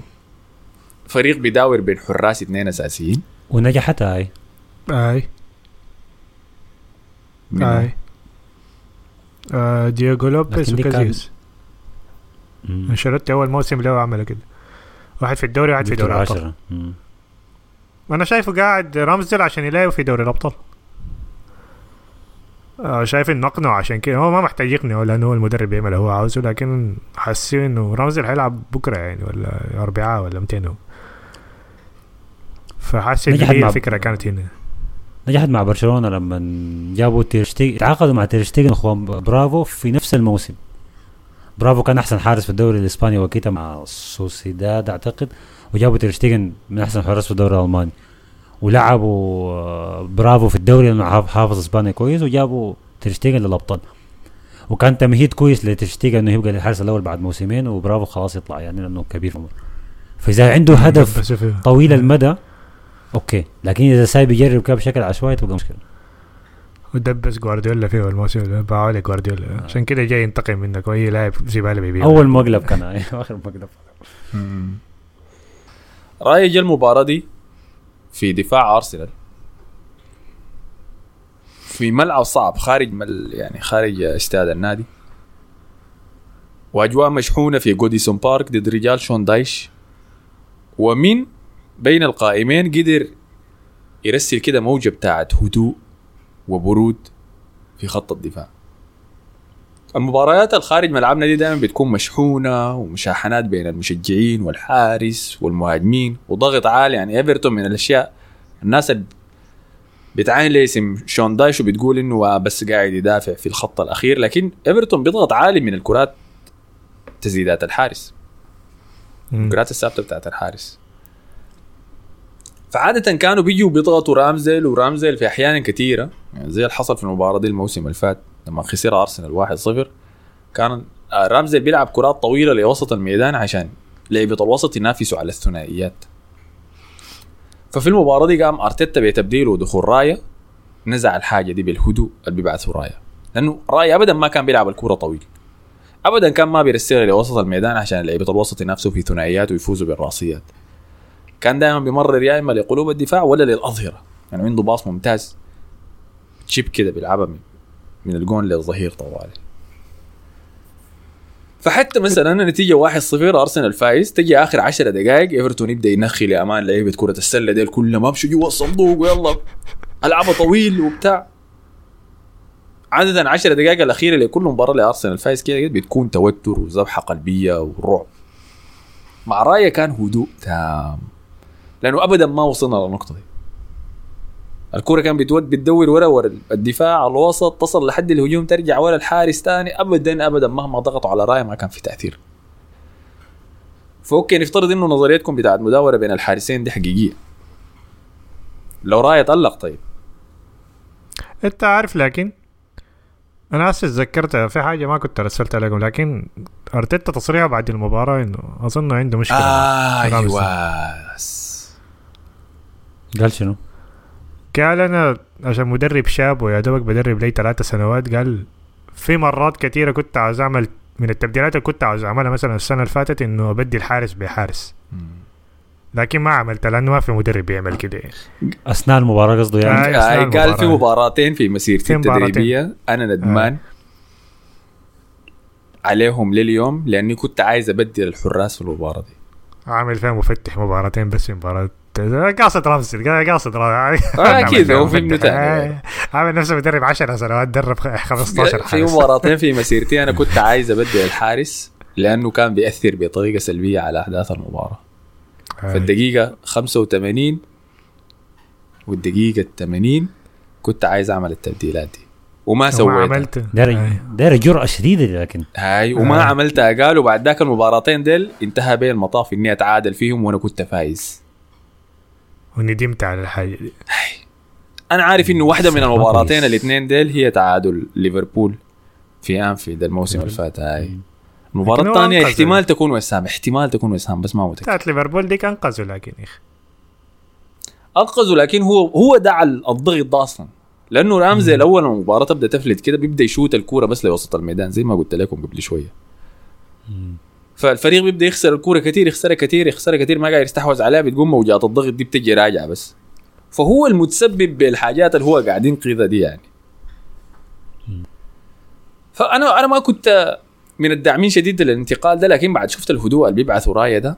فريق بيداور بين حراس اثنين أساسيين؟
ونجحت هاي.
اي
منهم؟
اي آه دييغو لوبيز
كان-
وكاسياس
مم.
أنشيلوتي أول موسم له عمل كده. واحد في الدوري واحد في دوري
الأبطال.
أنا شايفه قاعد رامزديل عشان يلاعب في دوري الأبطال. شايف إنه أقنعه. عشان كده هو ما محتاج يقنعه لأنه هو المدرب بيعمل اللي هو عاوزه لكن حاسين إنه رامزديل حيلعب بكرة يعني ولا اربعاء ولا 200 فحاسس
نجحت
إن هي الفكرة كانت هنا.
نجحت مع برشلونة لما جابوا تيرشتيجن تعاقدوا مع تيرشتيجن اخوان برافو في نفس الموسم. برافو كان أحسن حارس في الدوري الإسباني وقتها مع سوسيداد أعتقد وجابوا تيرشتيجن من أحسن حراس في الدوري الألماني. ولعبوا آه، برافو في الدوري لأنه حاف- حافظ إسبانيا كويس وجابوا تيرشتيجن للأبطال. وكان تمهيد كويس لتيرشتيجن إنه يبقى الحارس الأول بعد موسمين وبرافو خلاص يطلع يعني لأنه كبير في العمر فإذا عنده هدف
بس في-
طويل المدى أوكي. لكن إذا سايب يجرب كده بشكل عشوائي تبقى مشكلة.
ودبس جوارديولا فيه الموسم ده باعوا لي جوارديولا. عشان كده جاي ينتقم منك. وأي لاعب زباله بيبيع.
أول مقلب كان آخر مقلب.
راي جا المباراة دي في دفاع أرسنال. في ملعب صعب خارج مل يعني خارج استاد النادي. وأجواء مشحونة في جوديسون بارك ضد رجال شون دايش. ومن بين القائمين قدر يرسل كده موجة بتاعت هدوء وبرود في خط الدفاع. المباريات الخارج ملعبنا دي دائما بتكون مشحونة ومشاحنات بين المشجعين والحارس والمهاجمين وضغط عالي. يعني إيفرتون من الأشياء الناس بتعاين لاسم شون دايش وبتقول إنه آه بس قاعد يدافع في الخط الأخير لكن إيفرتون بيضغط عالي من الكرات تسديدات الحارس. الكرات الثابتة بتاعت الحارس. فعادة كانوا بيجوا بيضغطوا رامزيل ورامزيل في أحيان كثيرة يعني زي اللي حصل في المباراة دي الموسم اللي فات. لما خسر أرسنال 1-0 كان آه، رامزيل بيلعب كرات طويلة لوسط الميدان عشان لعبة الوسط ينافسوا على الثنائيات. ففي المباراة دي قام أرتيتا بتبديله ودخول راية نزع الحاجة دي بالهدوء اللي بيبعثه راية. لأنه راية ابدا ما كان بيلعب الكرة طويل. ابدا كان ما بيرسلها لوسط الميدان عشان لعيبة الوسط ينافسوا في ثنائيات ويفوزوا بالرأسيات. كان دائما بيمرر يا إما لقلوب الدفاع ولا للأظهرة. يعني عنده pass ممتاز chip كده بيلعبها من, الجون للظهير طوالي فحتى مثلا نتيجه 1-0 أرسنال فايز تجي آخر 10 دقائق إيفرتون يبدأ ينخي لأمان لعيبة كرة السلة ديل كلهم امشوا جوا الصندوق ويلا العبها طويل وبتاع. عادة 10 دقائق الأخيرة لكل مباراة لأرسنال فايز كده بتكون توتر وذبحة قلبية ورعب. مع راية كان هدوء تام. لأنه أبدا ما وصلنا للنقطة دي. الكوره كان بتود بتدور ورا ورا الدفاع الوسط تصل لحد الهجوم ترجع ورا الحارس تاني ابدا ابدا مهما ضغطوا على رايه ما كان في تأثير. فأوكي نفترض إنه نظريتكم بتاعت مداورة بين الحارسين دي حقيقية. لو رايه تألق طيب.
أنت عارف لكن أنا هسه تذكرت في حاجة ما كنت رسلتها لكم لكن أرتيتا تصريحه بعد المباراة إنه أظن عنده مشكلة. مع رامسديل.
أيوه
قال شنو؟
قال أنا عشان مدرب شاب ويا دوبك بدرب لي ثلاثة سنوات قال في مرات كثيره كنت عاوز أعمل من التبديلات اللي كنت عاوز أعملها مثلا السنة اللي فاتت إنه أبدي الحارس بحارس. لكن ما عملتها لأنه ما في مدرب بيعمل كده.
أثناء المباراة قصده يعني؟
آه.
آه قال في. مباراتين في مسيرتي. التدريبية. أنا ندمان عليهم لليوم لأني كنت عايز أبدل الحراس في المباراة دي.
عامل فيها مفتح مباراتين بس مباراة قاصد رامسديل قاصد
آه، *laughs* أكيد، هو في تاني.
آه، عامل نفسه مدرب 10 سنوات درب 15
في
حارس.
مباراتين في *laughs* مسيرتي أنا كنت عايز أبدل الحارس لأنه كان بيأثر بطريقة سلبية على احداث المباراة.
آه.
فالدقيقة 85 والدقيقة 80 كنت عايز أعمل التبديلات دي. وما سويتها.
عملت.
داير جرأة شديدة دي لكن.
هاي وما
آه.
عملتها. قالوا بعد ذاك المباراتين ديل انتهى بين المطاف إني أتعادل فيهم وأنا كنت فايز.
وندمت على الحاجة دي.
أنا عارف إنه واحدة من المباراتين. الاثنين ديل هي تعادل ليفربول في انفيلد الموسم اللي فات. هاي المباراة
الثانية
احتمال تكون وست هام احتمال تكون وست هام بس ما متاكد
بتاعت ليفربول ديك انقذوا لكن يا أخي.
انقذوا لكن هو هو دعا الضغط ده أصلا. لأنه رامزديل أول لما المباراة تبدأ تفلت كده بيبدأ يشوت الكورة بس لوسط الميدان زي ما قلت لكم قبل شوية. فالفريق بيبدأ يخسر الكورة كثير يخسرها كثير يخسرها كثير ما قاعد يستحوذ عليها بتقوم موجات الضغط دي بتجي راجعة بس. فهو المتسبب بالحاجات اللي هو قاعد ينقذها دي يعني. فانا أنا ما كنت من الداعمين شديد للانتقال ده لكن بعد شفت الهدوء اللي بيبعثوا رايه ده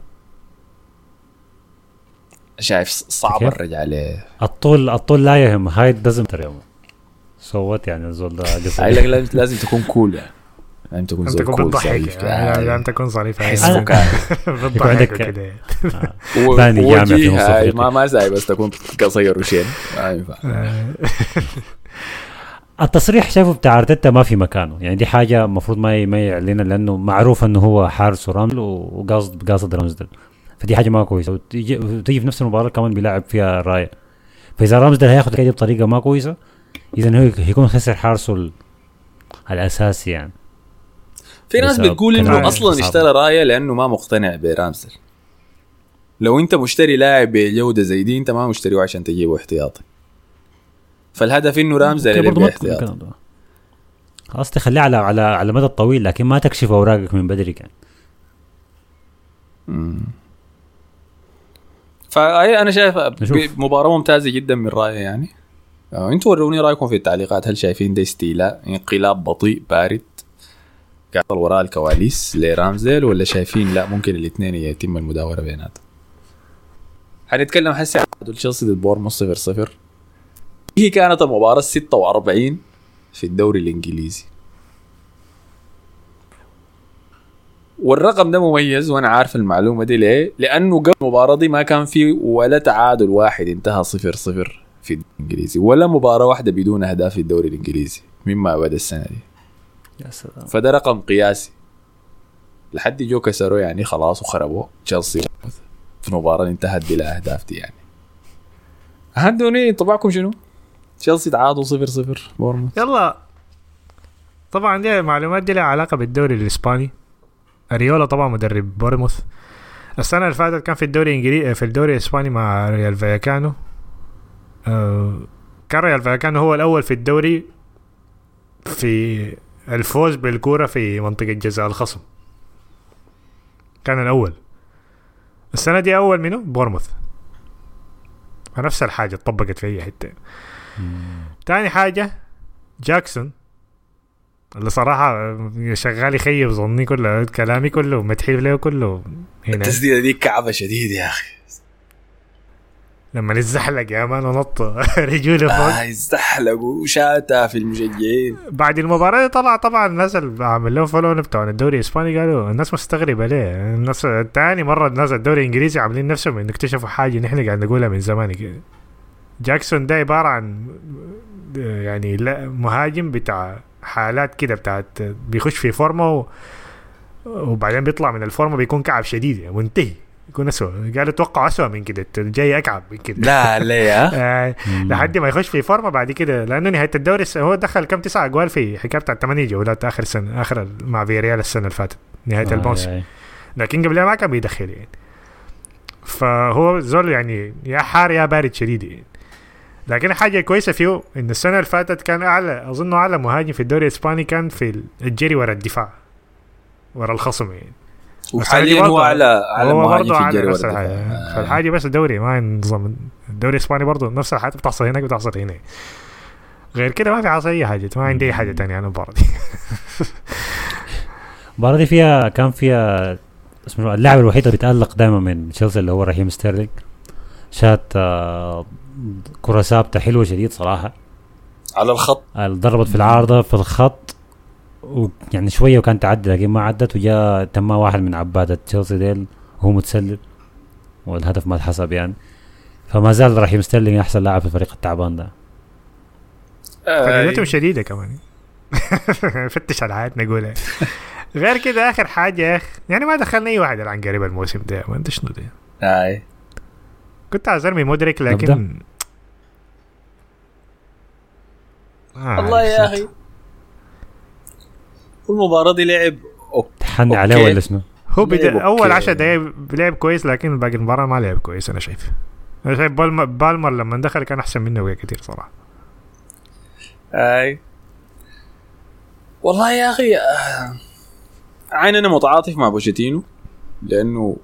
شايف صعب
كيف؟
الرجعة له
الطول الطول لا يهم. هايت دزنت يوم صوت يعني الزول ده
هاي لازم تكون كول يعني.
لم تكون
كول سعيد
يعني لم تكون صريف.
حس
أنا-
فكاهي
بتضحك
عندك-
وكده. *laughs*
و-
ثاني جامع في نص.
ما ما زي بس تكون قصير وشين. ما ينفع. *laughs*
التصريح شايفه بتاع أرتيتا ما في مكانه. يعني دي حاجة المفروض ما ما يعلنها لأنه معروف إنه هو حارس ورمل وقاصد قاصد رامزدل فدي حاجة ما كويسة. وتيجي, وتيجي في نفس المباراة كمان بيلعب فيها راية. فإذا رامزدل هياخد الحكاية دي بطريقة ما كويسة إذا هو هيكون خسر حارسه ال- الأساسي يعني.
في ناس بتقول إنه
أصلا.
اشترى راية لأنه ما مقتنع برامسل لو أنت مشتري لاعب بجوده زي دي أنت ما مشتريه عشان تجيبه احتياطي. فالهدف إنه رامزل يبقى احتياطي.
خلاص تخليه على على على المدى الطويل لكن ما تكشف أوراقك من بدري كان.
فانا شايف
نشوف.
ب- مباراة ممتازة جدا من راية يعني. آه، أنتوا وروني رأيكم في التعليقات هل شايفين ده استيلاء انقلاب بطيء بارد. قاعد وراء الكواليس لرامزيل ولا شايفين لا ممكن الاثنين يتم المداورة بيناتهم؟ حنتكلم هسه عن تشيلسي ضد بورموث 0 0 هي كانت المباراة 46 في الدوري الإنجليزي. والرقم ده مميز وأنا عارف المعلومة دي ليه؟ لأنه قبل المباراة دي ما كان في ولا تعادل واحد انتهى صفر صفر في الدوري الإنجليزي ولا مباراة واحدة بدون أهداف في الدوري الإنجليزي مما بدا السنة دي.
يا سلام.
فده رقم قياسي. لحد جو كسروا يعني خلاص وخربوا تشيلسي في المباراه اللي انتهت بلا أهداف دي يعني. هدوني طبعكم شنو؟ تشيلسي تعادل صفر صفر. بورنموث.
يلا. طبعا دي معلومات دي لها علاقة بالدوري الإسباني. إيراولا طبعا مدرب بورنموث. السنة اللي فاتت كان في الدوري الإنجليزي في الدوري الإسباني مع رايو فايكانو. آه، كان رايو فايكانو هو الأول في الدوري في الفوز بالكورة في منطقة جزاء الخصم. كان الأول. السنة دي أول منه بورموث. نفس الحاجة اتطبقت في أي حتة. تاني حاجة جاكسون اللي صراحة شغال يخيب ظني كله كلامي كله مدحي له كله. هنا.
التسديدة دي كعبة شديد يا أخي.
لما نتزحلق يا مان ونط *laughs* رجوله فوق.
آه يزحلقوا وشاتها في المشجعين.
بعد المباراة طلع طبعا الناس اللي عامل لهم فولو بتوع الدوري الإسباني قالوا الناس مستغربة ليه. الناس تاني مرة الناس الدوري الإنجليزي عاملين نفسهم إنه اكتشفوا حاجة نحن قاعد نقولها من زمان. كده جاكسون ده عبارة عن يعني لا مهاجم بتاع حالات كده بتاعت بيخش في فورمة وبعدين بيطلع من الفورمة بيكون كعب شديد يعني منتهي. يكون اسوء قالوا توقع اسوء من كده. جاي اكعب من كده.
لا ليه؟ *laughs*
آه، لحد ما يخش في فورمة بعد كده. لأنه نهاية الدوري هو دخل كم تسعة أجوال في حكاية بتاعت ثمانية جولات آخر سنه آخر مع فياريال السنة اللي فاتت. نهاية
آه،
الموسم لكن قبلها ما كان بيدخل يعني. فهو زول يعني يا حار يا بارد شديد يعني. لكن حاجة كويسة فيه إن السنة اللي فاتت كان أعلى أظن أعلى مهاجم في الدوري الإسباني كان في الجري ورا الدفاع. ورا الخصم يعني.
وحاليا هو اعلى اعلى
هو
مهاجم
برضه
في الجري
نفس. الحاجة.
آه.
فالحاجة بس الدوري ما نظام الدوري الإسباني برضه نفس الحاجة بتحصل هناك بتحصل هنا غير كده ما في حاصل أي حاجة. ما عندي أي حاجة تانية عن المباراة دي
المباراة *laughs* دي فيها كان فيها اسمه اللاعب الوحيد اللي بيتألق دائما من تشيلسي اللي هو رحيم ستيرلينج شات آه، كرة ثابتة حلوة شديد صراحة.
على الخط.
ضربت في العارضة في الخط. ويعني شوية وكانت تعدي لكن ما عدت وجاء تم واحد من عبادة تشيلسي ديل وهو متسلل والهدف ما اتحسب يعني. فما زال رحيم ستيرلينج أحسن لاعب في الفريق التعبان ده.
آه،
فنيتهم شديدة كمان. *laughs* فتش على حياتنا نقولها غير كده آخر حاجة يا أخي يعني ما دخلنا أي واحد الآن قريب الموسم ده ما انت شنو ده.
اي
كنت عايز ارمي مدرك لكن؟ آه
والله يا أخي. المباراة دي لعب okay.
تحني عليه. ولا شنو؟
هو بدا اول
okay.
10 دقايق لعب كويس لكن باقي المباراة ما لعب كويس أنا شايف أنا شايف بالمر, بالمر لما دخل كان أحسن منه بقى كثير صراحة
أي والله يا أخي آه، عين أنا متعاطف مع بوتشيتينو لأنه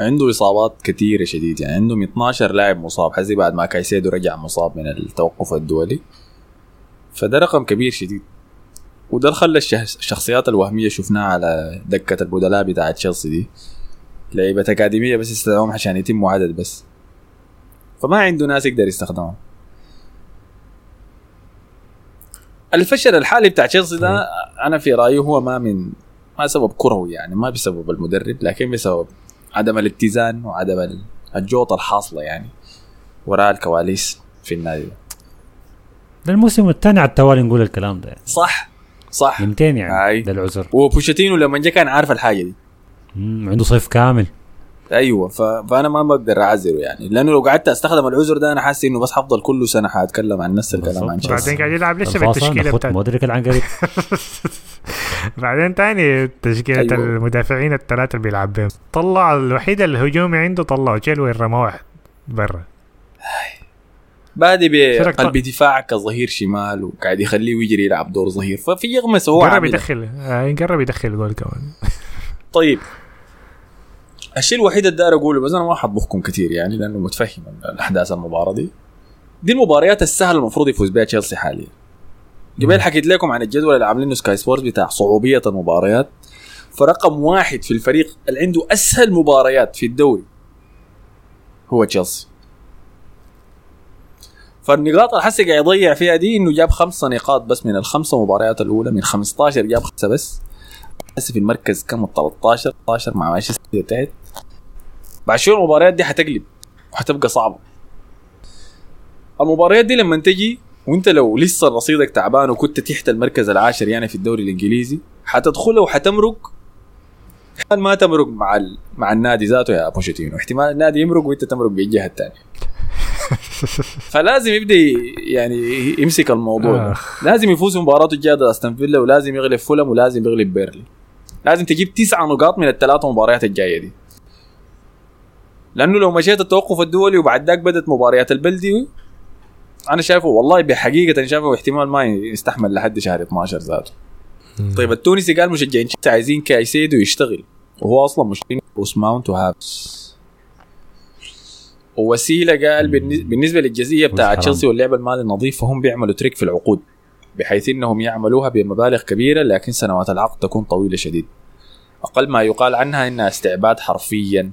عنده إصابات كثيره شديد يعني عندهم 12 لاعب مصاب هسي بعد ما كايسيدو رجع مصاب من التوقف الدولي فده رقم كبير شديد وده اللي خلى الشخصيات الوهمية شفناها على دكة البدلاء بتاعت تشيلسي دي. لعيبة أكاديمية بس يستدعوهم عشان يتموا عدد بس. فما عنده ناس يقدر يستخدمهم. الفشل الحالي بتاع تشيلسي ده أنا في رأيي هو ما من ما سبب كروي يعني ما بسبب المدرب لكن بسبب عدم الاتزان وعدم ال- الجوطه الحاصلة يعني. وراء الكواليس في النادي ده.
الموسم الثاني على التوالي نقول الكلام ده يعني.
صح. صح؟
يمتين يعني
أي.
ده العذر.
وبوشيتينو لما جه كان عارف الحاجة دي.
مم، عنده صيف كامل.
أيوه ف... فأنا ما بقدر أعذره يعني. لأنه لو قعدت أستخدم العذر ده أنا حاسس إنه بس حفضل كل سنة حأتكلم عن نفس الكلام عن
بعدين قاعد يلعب لسه
بالتشكيلة
بتاعت
مدرك العنقريب. *laughs*
بعدين تاني تشكيلة
أيوة.
المدافعين الثلاثة اللي بيلعب بهم طلع الوحيد الهجومي عنده طلعه جيلوي رمى واحد برا.
بادي بقلب دفاع كظهير شمال وقاعد يخليه يجري يلعب دور ظهير. ففي يغمس هو
قرب يدخل. آه، قرب يدخل جول كمان.
طيب. الشيء الوحيد اللي داير أقوله بس أنا ما حطبخكم كثير يعني لأنه متفهم الأحداث المباراة دي. دي المباريات السهله المفروض يفوز بها تشيلسي حاليا. قبل حكيت لكم عن الجدول اللي عاملينه سكاي سبورت بتاع صعوبية المباريات. فرقم واحد في الفريق اللي عنده أسهل مباريات في الدوري هو تشيلسي. فالنقاط اللي حسي قاعد يضيع فيها دي إنه جاب خمسة نقاط بس من الخمسة مباريات الأولى من 15 جاب خمسة بس. هسه في المركز كم؟ 13 13 مع مانشستر يونايتد. بعد شوي المباريات دي حتقلب وحتبقى صعبة. المباريات دي لما تجي وانت لو لسه رصيدك تعبان وكنت تحت المركز العاشر يعني في الدوري الإنجليزي حتدخله وحتمرق. احتمال ما تمرق مع ال... مع النادي ذاته يا بوتشيتينو. احتمال النادي يمرق وانت تمرق بالجهة الثانية. *laughs* فلازم يبدأ يعني يمسك الموضوع. لازم يفوز مباراته الجايه ضد أستون فيلا ولازم يغلب فولهام ولازم يغلب بيرنلي. لازم تجيب تسعة نقاط من الثلاثة مباريات الجاية دي. لأنه لو مشيت التوقف الدولي وبعد ذاك بدت مباريات البلدي أنا شايفه والله بحقيقة شايفه احتمال ما يستحمل لحد شهر 12 ذاته. طيب التونسي قال مشجعين عايزين كايسيدو يشتغل وهو أصلا مشترين بقروش ماونت وهافيرتز ووسيلة قال بالنس- بالنسبة للجزئية بتاع. تشيلسي واللعب المالي النظيف فهم بيعملوا trick في العقود بحيث إنهم يعملوها بمبالغ كبيرة لكن سنوات العقد تكون طويلة شديد. أقل ما يقال عنها إنها استعباد حرفيا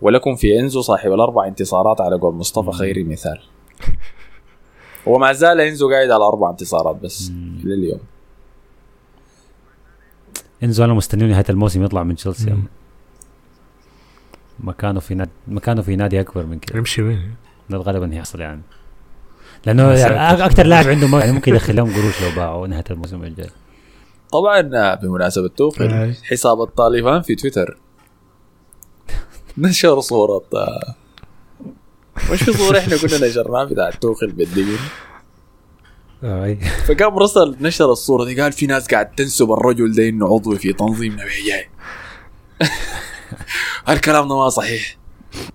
ولكم في إنزو صاحب الأربع انتصارات على قول مصطفى خيري مثال. وما زال إنزو قاعد على أربع انتصارات بس لليوم.
إنزو أنا مستنيين نهاية الموسم يطلع من تشيلسي. مكانه في نادي مكانه في نادي أكبر من كده.
يمشي وين؟
ده غالبا هيحصل يعني.
لأنه.
يعني أكثر لاعب عنده يعني ممكن يدخل لهم قروش لو باعوا نهاية الموسم الجاي.
طبعا آه، بمناسبة توخل. حساب الطالبان في تويتر. نشر صورة آه، مش في صورة؟ إحنا كنا نشرناها بتاع توخل بالدقن
أي.
فقام رسل نشر الصورة دي قال في ناس قاعد تنسب الرجل ده إنه عضو في تنظيم نبي جاي *laughs* هالكلام ده ما صحيح.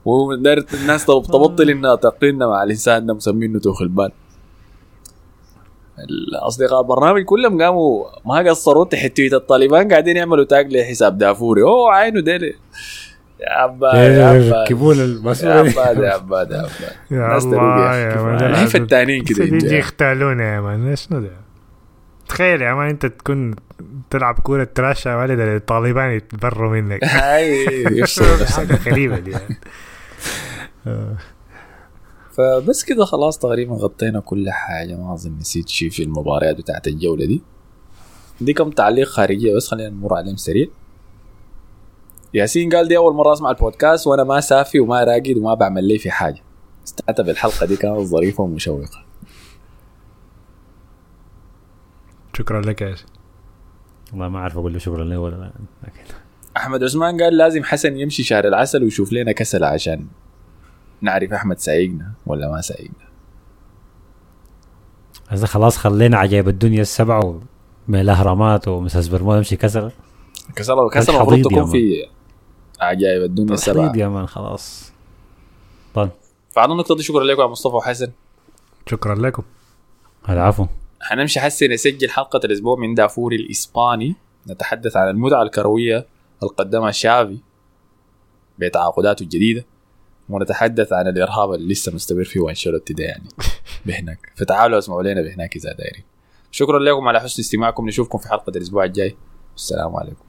وداير الناس تب- تبطل إنها تقارننا مع الإنسان ده مسمينه توخل بان الأصدقاء البرنامج كلهم قاموا ما قصروا تحت تويت الطالبان قاعدين يعملوا تاج لحساب دافوري. أوه عينه ديلي يا عباد يا عباد.
يركبوا
يا
المسؤوليه
عباد يا عباد يا عباد.
يا الله يا
يا
مان.
الحين فتانين كده
يجي. يختالونا يا مان شنو ده تخيل يا مان انت تكون تلعب كورة تراش يا ولد الطالبان يتبروا منك. *laughs*
نفسك.
حاجة غريبة دي يعني.
فبس كده خلاص تقريبا غطينا كل حاجة ما أظن نسيت شيء في المباريات بتاعت الجولة دي. دي كم تعليق خارجية بس خلينا نمر عليهم سريع. ياسين قال دي أول مرة أسمع البودكاست وأنا ما سافي وما راقد وما بعمل لي في حاجة. استمتعت بالحلقة دي كانت ظريفة ومشوقة.
شكرا لك يا ياسين.
والله ما أعرف أقول له شكرا له ولا لا. لكن
أحمد عثمان قال لازم حسن يمشي شهر العسل ويشوف لنا كسل عشان نعرف أحمد سايقنا ولا ما سايقنا.
هذا خلاص خلينا عجائب الدنيا السبعة من الاهرامات ومساس برمودا يمشي كسر
كسر
الحضيض
المفروض تكون في عجائب الدنيا السبعة.
تحديد يا مان خلاص. طيب.
فعلى النقطة دي شكرا لكم يا مصطفى وحسن.
شكرا لكم.
العفو.
حنمشي حسي نسجل حلقة الأسبوع من دافوري الإسباني. نتحدث عن المتعة الكروية اللي قدمها شافي بتعاقداته الجديدة. ونتحدث عن الإرهاب اللي لسه مستمر فيه وأنشيلوتي ده يعني بهناك. فتعالوا اسمعوا لنا بهناك إذا دايرين. شكرا لكم على حسن استماعكم. نشوفكم في حلقة الأسبوع الجاي. السلام عليكم.